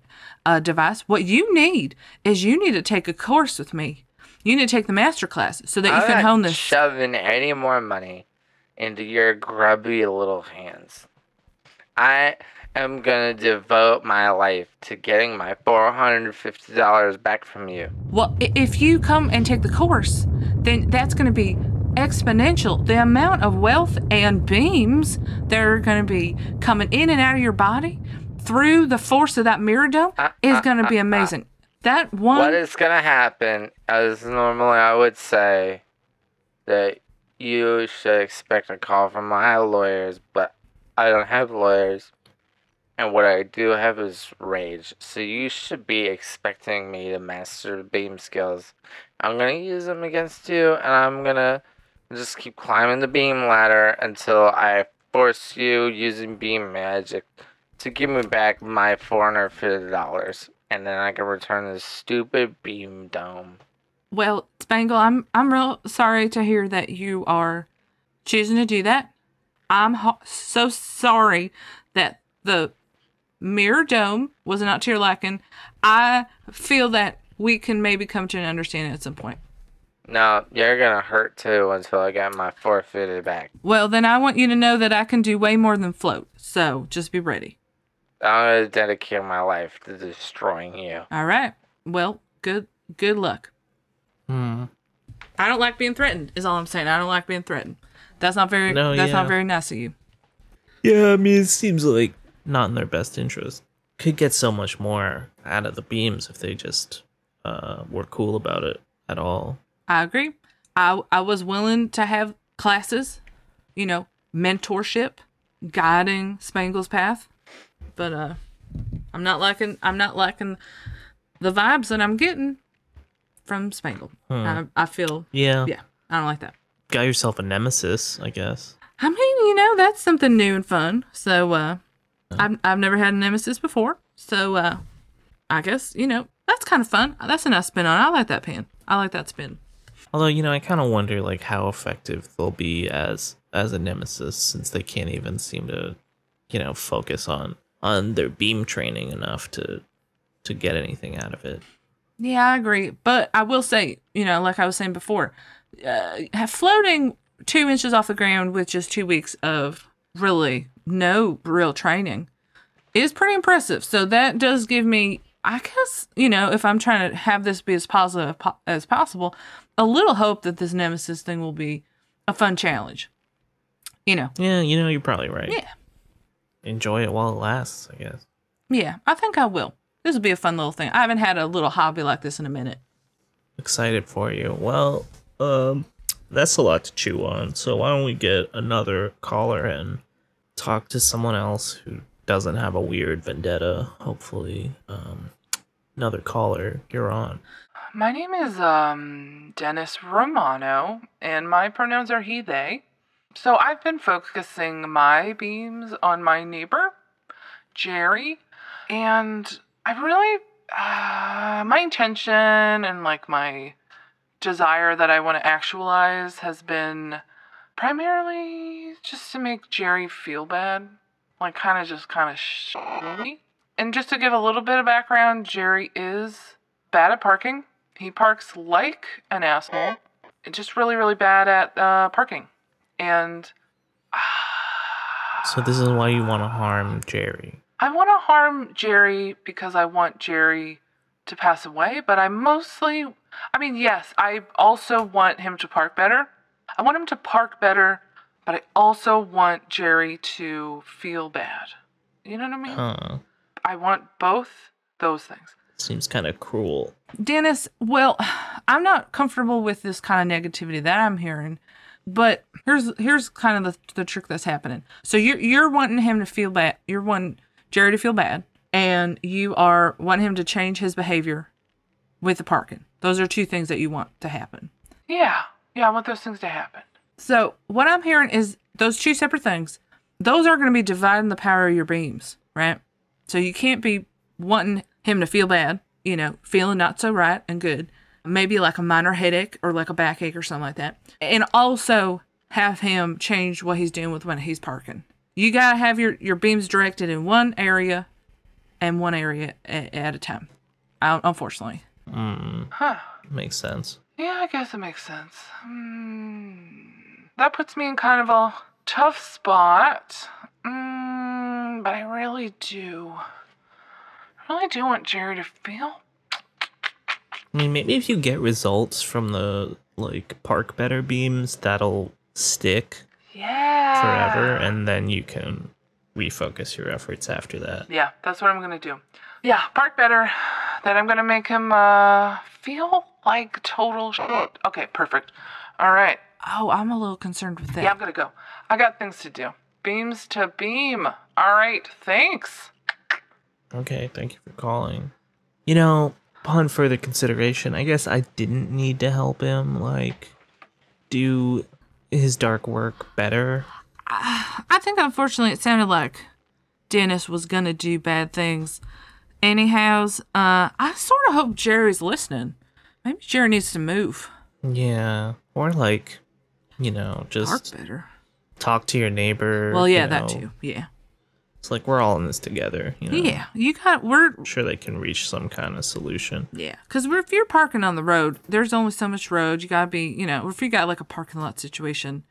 uh, device. What you need is you need to take a course with me. You need to take the master class so that you I'm can not hone this. shoving any more money into your grubby little hands. I am gonna devote my life to getting my four hundred fifty dollars back from you. Well, if you come and take the course, then that's going to be exponential. The amount of wealth and beams that are going to be coming in and out of your body through the force of that mirror dome Uh, is uh, going to be uh, uh. amazing. That one. What is gonna happen, as normally I would say, that you should expect a call from my lawyers, but I don't have lawyers. And what I do have is rage. So you should be expecting me to master beam skills. I'm gonna use them against you, and I'm gonna just keep climbing the beam ladder until I force you using beam magic to give me back my four hundred fifty dollars, and then I can return this stupid beam dome. Well, Spangle, I'm I'm real sorry to hear that you are choosing to do that. I'm ho- so sorry that the mirror dome was not to your liking. I feel that we can maybe come to an understanding at some point. No, you're gonna hurt too until I get my four fifty back. Well, then I want you to know that I can do way more than float. So just be ready. I'm gonna dedicate my life to destroying you. All right. Well, good good luck. Hmm. I don't like being threatened. Is all I'm saying. I don't like being threatened. That's not very. No, that's yeah. not very nice of you. Yeah, I mean, it seems like not in their best interest. Could get so much more out of the beams if they just uh, were cool about it at all. I agree. I I was willing to have classes, you know, mentorship, guiding Spangle's path, but uh, I'm not liking I'm not liking the vibes that I'm getting from Spangle. I, I feel Yeah, yeah, I don't like that. got yourself a nemesis, I guess. I mean, you know, that's something new and fun. So uh, I've I've never had a nemesis before, so uh, I guess you know that's kind of fun. That's a nice spin on. it. I like that pan. I like that spin. Although you know, I kind of wonder like how effective they'll be as as a nemesis since they can't even seem to, you know, focus on on their beam training enough to to get anything out of it. Yeah, I agree. But I will say, you know, like I was saying before, uh, floating two inches off the ground with just two weeks of really no real training is pretty impressive. So that does give me, I guess, you know, if I'm trying to have this be as positive as possible, a little hope that this nemesis thing will be a fun challenge. You know, Yeah, you know, you're probably right. yeah, Enjoy it while it lasts, I guess. yeah, I think I will. This will be a fun little thing. I haven't had a little hobby like this in a minute. Excited for you. Well, um, that's a lot to chew on. So why don't we get another caller and talk to someone else who doesn't have a weird vendetta? Hopefully, um, another caller. You're on. My name is um Dennis Romano, and my pronouns are he, they. So I've been focusing my beams on my neighbor, Jerry, and I really, uh, my intention and like my desire that I want to actualize has been primarily just to make Jerry feel bad, like kind of just kind of shitty. And just to give a little bit of background, Jerry is bad at parking. He parks like an asshole. Just really, really bad at uh, parking. And So this is why you want to harm Jerry. I want to harm Jerry because I want Jerry to pass away, but I mostly, I mean, yes, I also want him to park better. I want him to park better, but I also want Jerry to feel bad. You know what I mean? Huh. I want both those things. Seems kind of cruel. Dennis, well, I'm not comfortable with this kind of negativity that I'm hearing. But here's here's kind of the, the trick that's happening. So you're you're wanting him to feel bad. You're wanting Jerry to feel bad, and you are wanting him to change his behavior with the parking. Those are two things that you want to happen. Yeah. Yeah, I want those things to happen. So what I'm hearing is those two separate things. Those are going to be dividing the power of your beams, right? So you can't be wanting him to feel bad, you know, feeling not so right and good. Maybe like a minor headache or like a backache or something like that. And also have him change what he's doing with when he's parking. You got to have your, your beams directed in one area and one area a- at a time. Uh, Unfortunately. Mm, Huh. makes sense. Yeah, I guess it makes sense. Hmm. That puts me in kind of a tough spot. Mm, but I really do. I really do want Jerry to feel. I mean, maybe if you get results from the like park better beams, that'll stick Yeah. forever, and then you can refocus your efforts after that. Yeah, that's what I'm gonna do. Yeah, park better. Then I'm gonna make him uh feel like total shit. Okay, perfect. All right. Oh, I'm a little concerned with that. Yeah, I'm gonna go. I got things to do. Beams to beam. All right, thanks. Okay, thank you for calling. You know, upon further consideration, I guess I didn't need to help him, like, do his dark work better. I think unfortunately it sounded like Dennis was gonna do bad things. Anyhows, uh, I sort of hope Jerry's listening. Maybe Jerry needs to move. Yeah, or like, you know, just better. talk to your neighbor. Well, yeah, you that too. Yeah. It's like we're all in this together. You know? Yeah, you got we're I'm sure they can reach some kind of solution. yeah, because if you're parking on the road, there's only so much road. You gotta be, you know, if you got like a parking lot situation,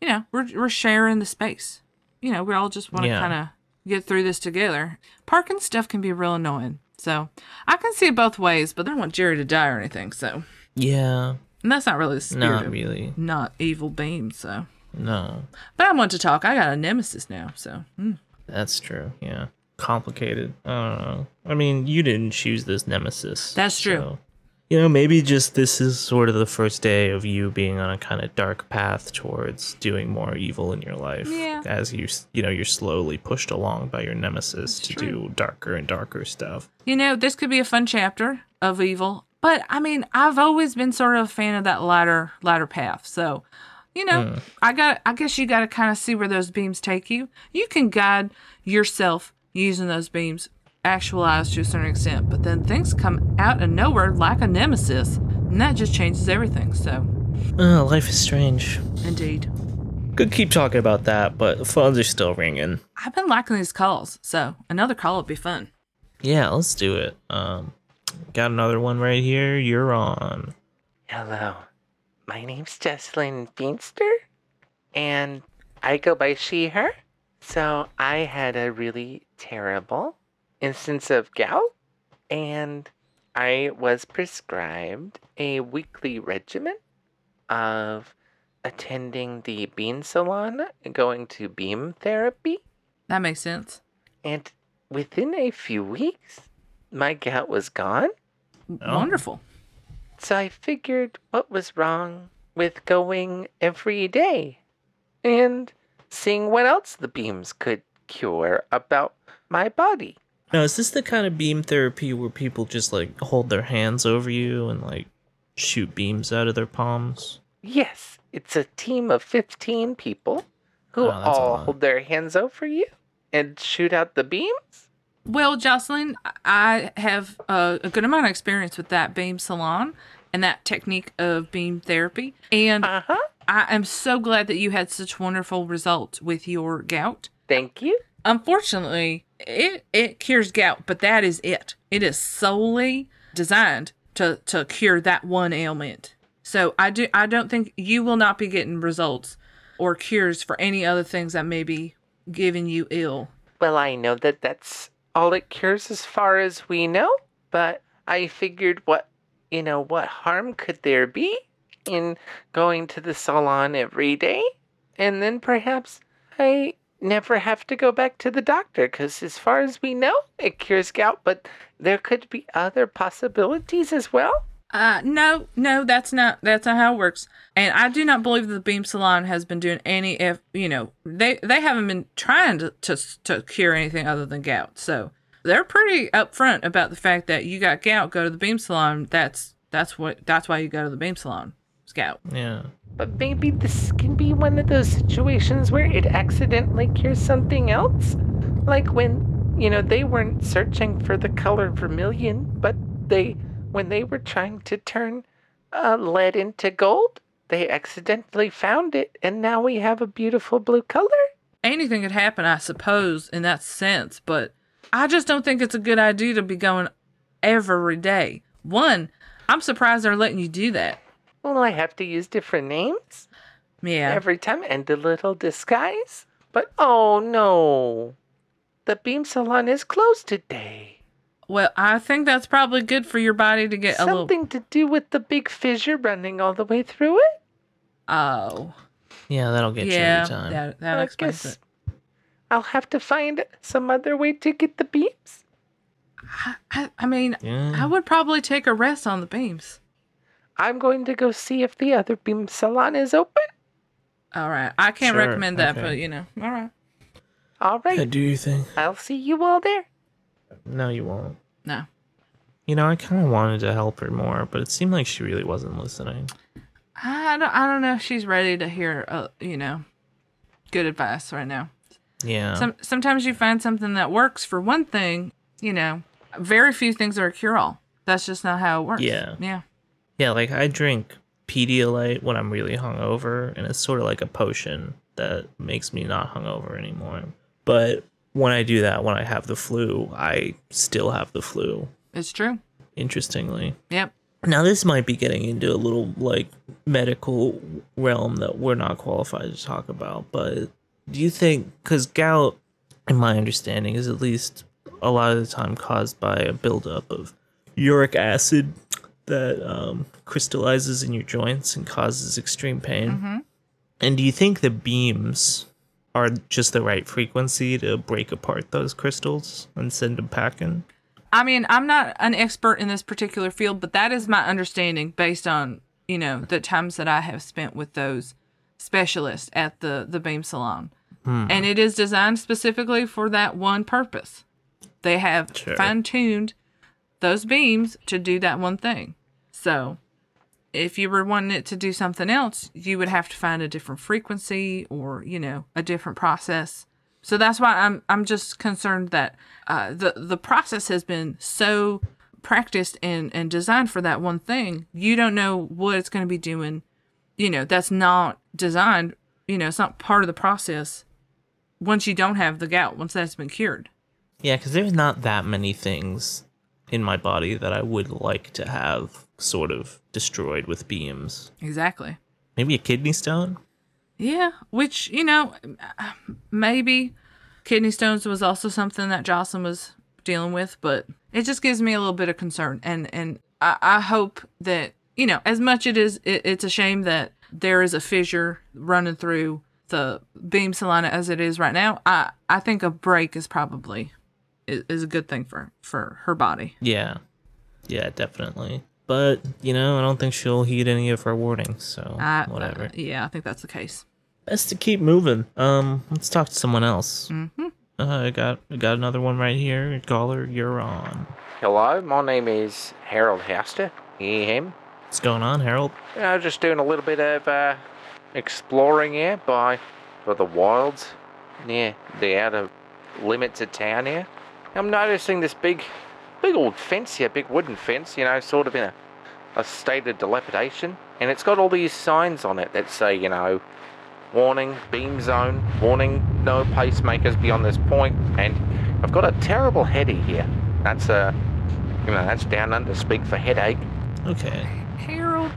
you know, we're we're sharing the space. You know, we all just want to Yeah. kind of get through this together. Parking stuff can be real annoying, so I can see it both ways. But I don't want Jerry to die or anything, so Yeah, and that's not really the spirit not really. not evil beam. So, No, but I want to talk. I got a nemesis now, so mm. That's true. Yeah, complicated. I don't know. I mean, you didn't choose this nemesis. That's true. so- you know, maybe just this is sort of the first day of you being on a kind of dark path towards doing more evil in your life. Yeah. As you, you know, you're slowly pushed along by your nemesis to true. do darker and darker stuff. you know, this could be a fun chapter of evil. But I mean, I've always been sort of a fan of that lighter, lighter path. So, you know, I got. I guess you got to kind of see where those beams take you. You can guide yourself using those beams, actualized to a certain extent. But then things come out of nowhere like a nemesis, and that just changes everything. So, Uh, life is strange. indeed, Could keep talking about that, but the phones are still ringing. I've been liking these calls. So another call would be fun. Yeah, let's do it. Um, got another one right here. You're on. Hello, my name's Jocelyn Beanster, and I go by she, her. So I had a really terrible instance of gout, and I was prescribed a weekly regimen of attending the beam salon, going to beam therapy, That makes sense. and within a few weeks, my gout was gone. Oh. Wonderful. So I figured what was wrong with going every day and seeing what else the beams could cure about my body. Now, is this the kind of beam therapy where people just like hold their hands over you and like shoot beams out of their palms? Yes, it's a team of 15 people who Oh, all hold their hands over you and shoot out the beams. Well, Jocelyn, I have a, a good amount of experience with that beam salon and that technique of beam therapy. And Uh huh. I am so glad that you had such wonderful results with your gout. Thank you. Unfortunately, it, it cures gout, but that is it. It is solely designed to, to cure that one ailment. So I do I don't think you will not be getting results or cures for any other things that may be giving you ill. Well, I know that that's all it cures as far as we know, but I figured what, you know, what harm could there be in going to the salon every day? And then perhaps I never have to go back to the doctor because, as far as we know, it cures gout, but there could be other possibilities as well. Uh, no, no, that's not that's not how it works. And I do not believe that the Beam Salon has been doing any. If you know, they they haven't been trying to to, to cure anything other than gout. So they're pretty upfront about the fact that you got gout. Go to the Beam Salon. That's that's what that's why you go to the Beam Salon. Scout. Yeah. But maybe this can be one of those situations where it accidentally cures something else? Like when, you know, they weren't searching for the color vermilion, but they, when they were trying to turn uh, lead into gold, they accidentally found it, and now we have a beautiful blue color? Anything could happen, I suppose, in that sense, but I just don't think it's a good idea to be going every day. One, I'm surprised they're letting you do that. Well, I have to use different names Yeah. every time and a little disguise. But oh no, the beam salon is closed today. Well, I think that's probably good for your body to get a little. Something to do with the big fissure running all the way through it? Oh. Yeah, that'll get you Yeah. every time. That, that I explains guess it. I'll have to find some other way to get the beams. I, I, I mean, Yeah. I would probably take a rest on the beams. I'm going to go see if the other beam salon is open. All right. I can't Sure, recommend that, okay. but you know. All right. All Yeah, right, do you think? I'll see you all there. No, you won't. No. You know, I kind of wanted to help her more, but it seemed like she really wasn't listening. I don't, I don't know if she's ready to hear, uh, you know, good advice right now. Yeah. Some, sometimes you find something that works for one thing, you know, very few things are a cure all. That's just not how it works. Yeah. Yeah. Yeah, like I drink Pedialyte when I'm really hungover, and it's sort of like a potion that makes me not hungover anymore. But when I do that, when I have the flu, I still have the flu. It's true. Interestingly. Yep. Now this might be getting into a little like medical realm that we're not qualified to talk about, but do you think cuz gout in my understanding is at least a lot of the time caused by a buildup of uric acid that um, crystallizes in your joints and causes extreme pain. And do you think the beams are just the right frequency to break apart those crystals and send them packing? I mean, I'm not an expert in this particular field, but that is my understanding based on, you know, the times that I have spent with those specialists at the, the beam salon. Hmm. And it is designed specifically for that one purpose. They have Sure. fine tuned those beams to do that one thing. So if you were wanting it to do something else, you would have to find a different frequency or, you know, a different process. So that's why I'm I'm just concerned that uh, the the process has been so practiced and and designed for that one thing. You don't know what it's going to be doing. You know, that's not designed. You know, it's not part of the process. Once you don't have the gout, once that's been cured. Yeah, because there's not that many things in my body that I would like to have sort of destroyed with beams. Exactly. Maybe a kidney stone? Yeah, which you know, maybe kidney stones was also something that Jocelyn was dealing with, but it just gives me a little bit of concern, and and I, I hope that you know, as much it is, it, it's a shame that there is a fissure running through the beam salina as it is right now. I I think a break is probably is, is a good thing for for her body. Yeah. Yeah, definitely. But, you know, I don't think she'll heed any of her warnings, so I, whatever. uh, yeah, I think that's the case. Best to keep moving. Um, let's talk to someone else. Mm-hmm. Uh, I got I got another one right here. Caller, you're on. Hello, my name is Harold Hester. You him? What's going on, Harold? You know, just doing a little bit of uh, exploring here by, by the wilds near the outer limits of town here. I'm noticing this big, big old fence here, big wooden fence, you know, sort of in a, a state of dilapidation. And it's got all these signs on it that say, you know, warning, beam zone, warning, no pacemakers beyond this point. And I've got a terrible headache here. That's, uh, you know, that's down under speak for headache. Okay. Harold,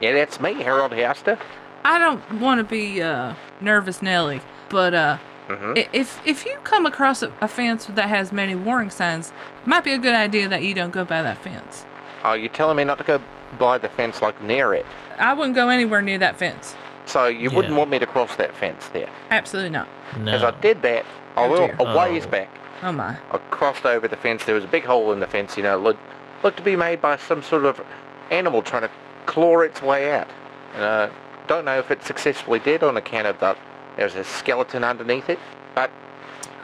Yeah, that's me, Harold Hester. I don't want to be uh, nervous Nelly, but uh, Mhm. i- if if you come across a, a fence that has many warning signs, it might be a good idea that you don't go by that fence. Oh, you're telling me not to go by the fence, like near it. I wouldn't go anywhere near that fence. So you wouldn't want me to cross that fence there. Absolutely not. Because No. I did that a Oh, little a ways Oh. back. Oh my. I crossed over the fence. There was a big hole in the fence, you know, looked, looked to be made by some sort of animal trying to claw its way out. And uh, don't know if it successfully did on account of that there was a skeleton underneath it. But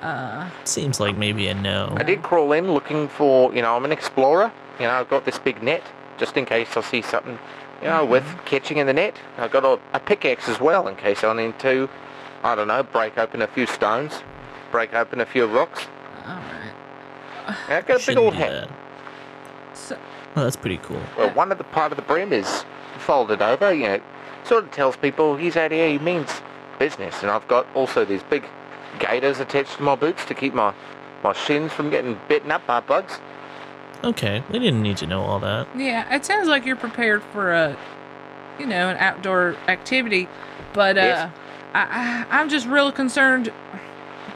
Uh, Seems like maybe a no. I did crawl in looking for, you know, I'm an explorer. You know, I've got this big net just in case I see something you know, with catching in the net. I've got a, a pickaxe as well in case I need to, I don't know, break open a few stones, break open a few rocks. All right. And I've got a big old hat. that. So, Oh, that's pretty cool. Well, one of the part of the brim is folded over, you know, sort of tells people he's out here, he means business. And I've got also these big gaiters attached to my boots to keep my, my shins from getting bitten up by bugs. Okay, we didn't need to know all that. yeah, it sounds like you're prepared for a, you know, an outdoor activity, but uh, Yes. I, I, I'm just real concerned.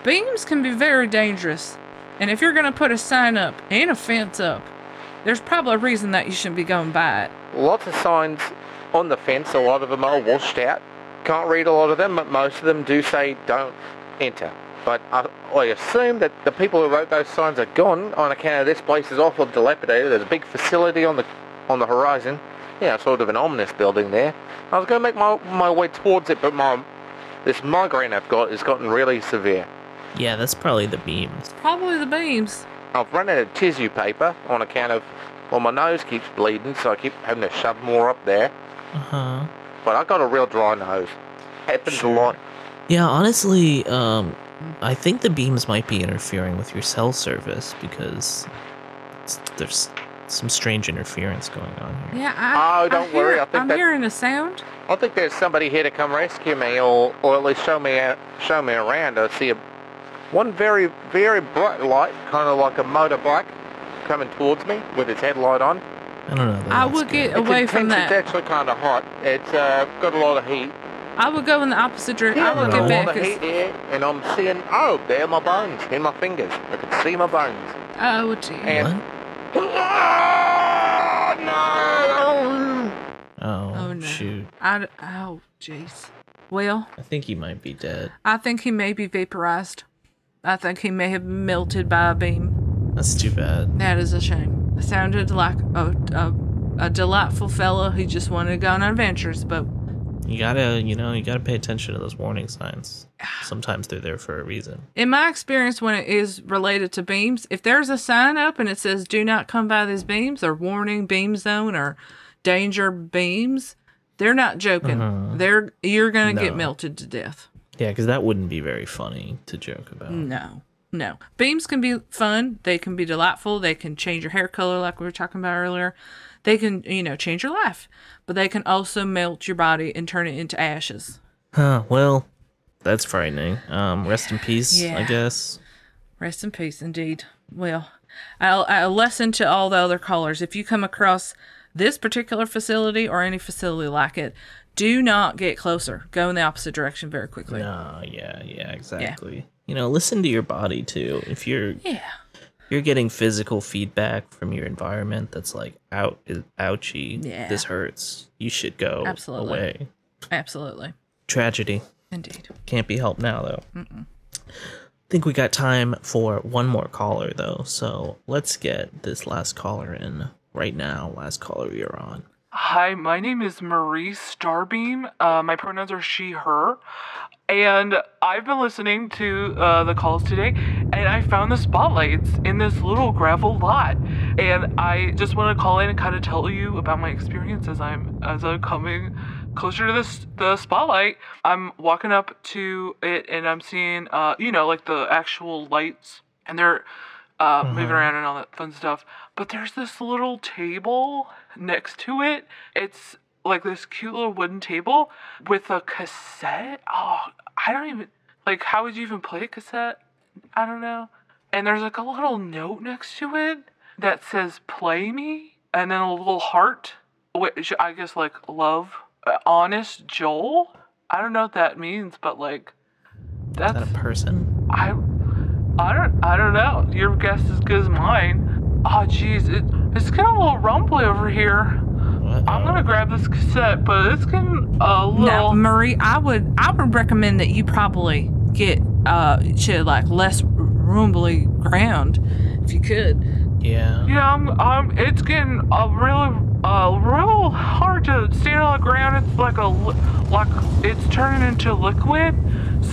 Beams can be very dangerous, and if you're gonna put a sign up and a fence up, there's probably a reason that you shouldn't be going by it. Lots of signs on the fence, a lot of them are washed out. Can't read a lot of them, but most of them do say don't enter. But I, I assume that the people who wrote those signs are gone on account of this place is awful dilapidated. There's a big facility on the on the horizon. Yeah, sort of an ominous building there. I was going to make my, my way towards it, but my this migraine I've got has gotten really severe. Yeah, that's probably the beams. Probably the beams. I've run out of tissue paper on account of, well, my nose keeps bleeding, so I keep having to shove more up there. Uh huh. But I got a real dry nose. Happens a lot. Yeah, honestly, um, I think the beams might be interfering with your cell service because there's some strange interference going on here. Yeah. I, Oh, don't worry, hear- I think I'm that- hearing a sound. I think there's somebody here to come rescue me, or, or at least show me out, show me around. I see a, one very, very bright light, kind of like a motorbike, coming towards me with its headlight on. I don't know. I that's would good. get away it's from intense, that. It's actually kind of hot. It's uh, got a lot of heat. I would go in the opposite direction. I would got get a lot back. heat here, and I'm seeing, oh, there are my bones in my fingers. I can see my bones. Oh, gee. And- What? Oh, no! Oh, Oh, no. shoot. I, d- oh, jeez. Well, I think he might be dead. I think he may be vaporized. I think he may have melted by a beam. That's too bad. That is a shame. Sounded like a, a, a delightful fellow who just wanted to go on adventures, but You gotta, you know, you gotta pay attention to those warning signs. Sometimes they're there for a reason. in my experience, when it is related to beams, if there's a sign up and it says "Do not come by these beams" or "Warning Beam Zone" or "Danger Beams," they're not joking. Uh-huh. They're you're gonna get melted to death. Yeah, because that wouldn't be very funny to joke about. No, no. Beams can be fun. They can be delightful. They can change your hair color, like we were talking about earlier. They can, you know, change your life, but they can also melt your body and turn it into ashes. Huh, well, that's frightening. Um, rest in peace, yeah. I guess. Rest in peace, indeed. Well, I'll, a lesson to all the other callers: if you come across this particular facility or any facility like it, do not get closer. Go in the opposite direction very quickly. No, yeah, yeah, exactly. You know, listen to your body too. If you're Yeah. you're getting physical feedback from your environment that's like out ouchie, Yeah. this hurts. You should go Absolutely. away. Absolutely, Tragedy. indeed. Can't be helped now though. I Think we got time for one more caller though, so let's get this last caller in right now. Last caller you're on. Hi, my name is Marie Starbeam. Uh, my pronouns are she, her. And I've been listening to uh, the calls today, and I found the spotlights in this little gravel lot. And I just want to call in and kind of tell you about my experience as I'm as I'm coming closer to this the spotlight. I'm walking up to it, and I'm seeing, uh, you know, like the actual lights, and they're uh, moving around and all that fun stuff. But there's this little table next to it. It's like this cute little wooden table with a cassette. Oh, I don't even like. How would you even play a cassette? I don't know. And there's like a little note next to it that says "Play Me," and then a little heart, which I guess like love. Uh, honest Joel. I don't know what that means, but like, Is that's that a person? I, I don't, I don't know. Your guess is as good as mine. Oh, jeez, it, it's getting a little rumbly over here. I'm gonna grab this cassette, but it's getting a little. Now, Marie, I would I would recommend that you probably get uh to like less rumbly ground if you could. Yeah. yeah, I'm, I'm. It's getting a really, uh, real hard to stand on the ground. It's like a, like it's turning into liquid.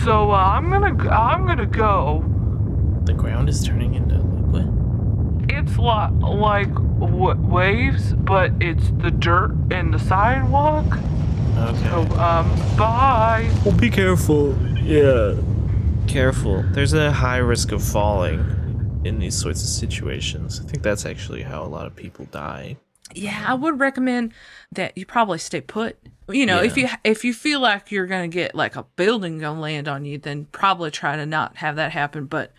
So uh, I'm gonna, I'm gonna go. The ground is turning into liquid. it's like like w- waves, but it's the dirt and the sidewalk. Okay. So, um, bye. Well, be careful. Yeah. Careful. There's a high risk of falling in these sorts of situations. I think that's actually how a lot of people die. Yeah, I would recommend that you probably stay put. You know, if you if you feel like you're gonna get like a building gonna land on you, then probably try to not have that happen. But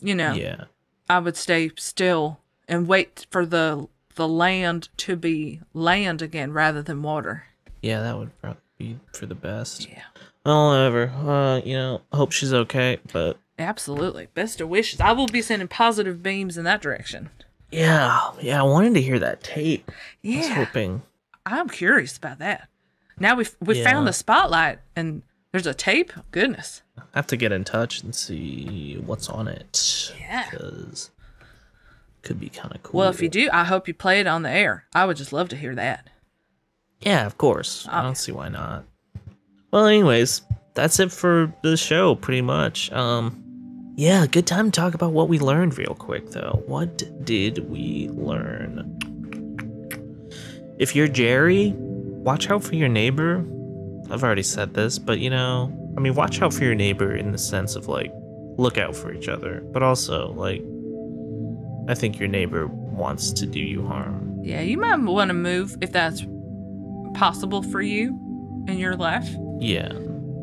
you know, Yeah. I would stay still and wait for the the land to be land again rather than water. Yeah, that would probably be for the best. Yeah. Well, whatever. Uh, you know, hope she's okay, but Absolutely. Best of wishes. I will be sending positive beams in that direction. yeah, yeah, I wanted to hear that tape. I was Yeah. hoping. I'm curious about that. Now we've we Yeah. found the spotlight and there's a tape. Goodness. I have to get in touch and see what's on it. Yeah. Because could be kind of cool. Well, if you do, I hope you play it on the air. I would just love to hear that. Yeah, of course. I don't see why not. Well, anyways, that's it for the show, pretty much. Um, yeah, good time to talk about what we learned real quick, though. What did we learn? If you're Jerry, watch out for your neighbor. I've already said this, but you know, I mean, watch out for your neighbor in the sense of like, look out for each other, but also like, I think your neighbor wants to do you harm. Yeah, you might want to move if that's possible for you in your life. Yeah,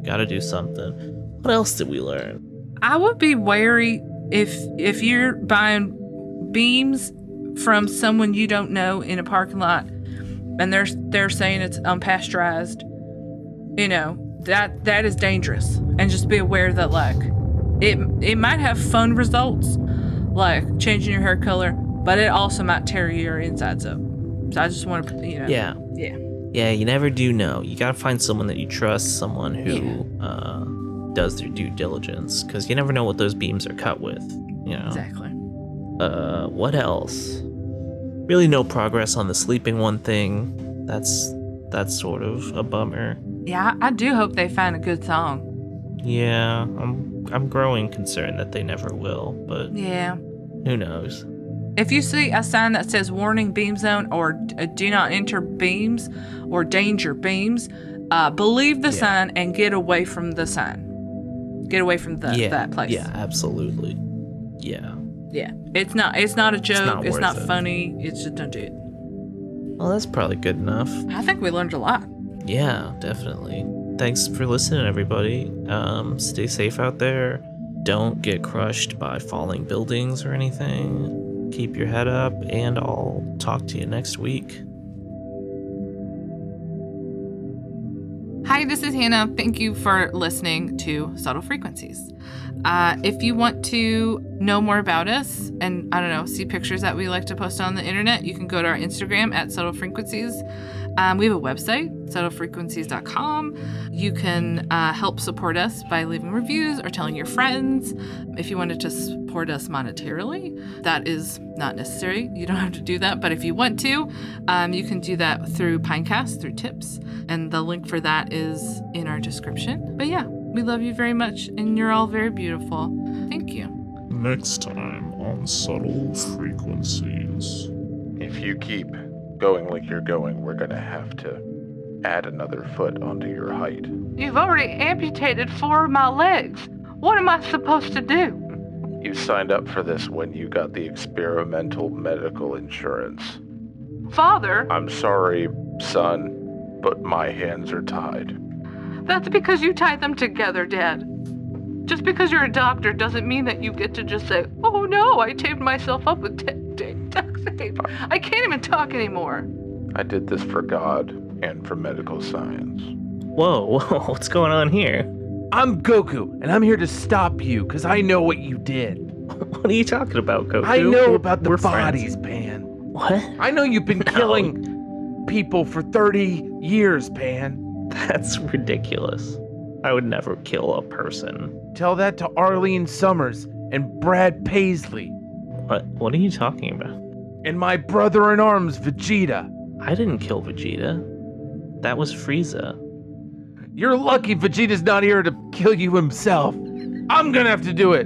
gotta do something. What else did we learn? I would be wary if if you're buying beams from someone you don't know in a parking lot and they're they're saying it's unpasteurized. You know, that that is dangerous. And just be aware that like it it might have fun results like changing your hair color, but it also might tear your insides up. So I just want to, put you know. Yeah. Yeah. Yeah, you never do know. You gotta find someone that you trust, someone who uh, does their due diligence, because you never know what those beams are cut with. You know. Exactly. Uh, what else? Really, no progress on the sleeping one thing. That's that's sort of a bummer. Yeah, I, I do hope they find a good song. Yeah, I'm I'm growing concerned that they never will, but Yeah. Who knows? If you see a sign that says warning beam zone or uh, do not enter beams or danger beams, uh, believe the sign and get away from the sign. Get away from the, yeah, that place. Yeah, absolutely. Yeah. Yeah. It's not it's not a joke. It's not, not it. funny. It's just don't do it. Well, that's probably good enough. I think we learned a lot. Yeah, definitely. Thanks for listening, everybody. Um, stay safe out there. Don't get crushed by falling buildings or anything. Keep your head up, and I'll talk to you next week. Hi, this is Hannah. Thank you for listening to Subtle Frequencies. Uh, if you want to know more about us and, I don't know, see pictures that we like to post on the internet, you can go to our Instagram at Subtle Frequencies. Um, we have a website, subtlefrequencies.com. You can uh, help support us by leaving reviews or telling your friends. If you wanted to support us monetarily, that is not necessary. You don't have to do that. But if you want to, um, you can do that through Pinecast, through tips. And the link for that is in our description. But yeah, we love you very much, and you're all very beautiful. Thank you. Next time on Subtle Frequencies. If you keep going like you're going, we're gonna have to add another foot onto your height. You've already amputated four of my legs. What am I supposed to do? You signed up for this when you got the experimental medical insurance. Father, I'm sorry, son, but my hands are tied. that's because you tied them together, Dad. Just because you're a doctor doesn't mean that you get to just say, oh no, I taped myself up with t- t- duct tape. I can't even talk anymore. I did this for God and for medical science. Whoa, whoa, what's going on here? I'm Goku, and I'm here to stop you because I know what you did. What are you talking about, Goku? I know We're- about the we're friends. bodies, Pan. What? I know you've been killing people for 30 years, Pan. That's ridiculous. I would never kill a person. Tell that to Arlene Summers and Brad Paisley What? What are you talking about? And my brother in arms, Vegeta. I didn't kill Vegeta. That was Frieza. You're lucky Vegeta's not here to kill you himself. I'm gonna have to do it.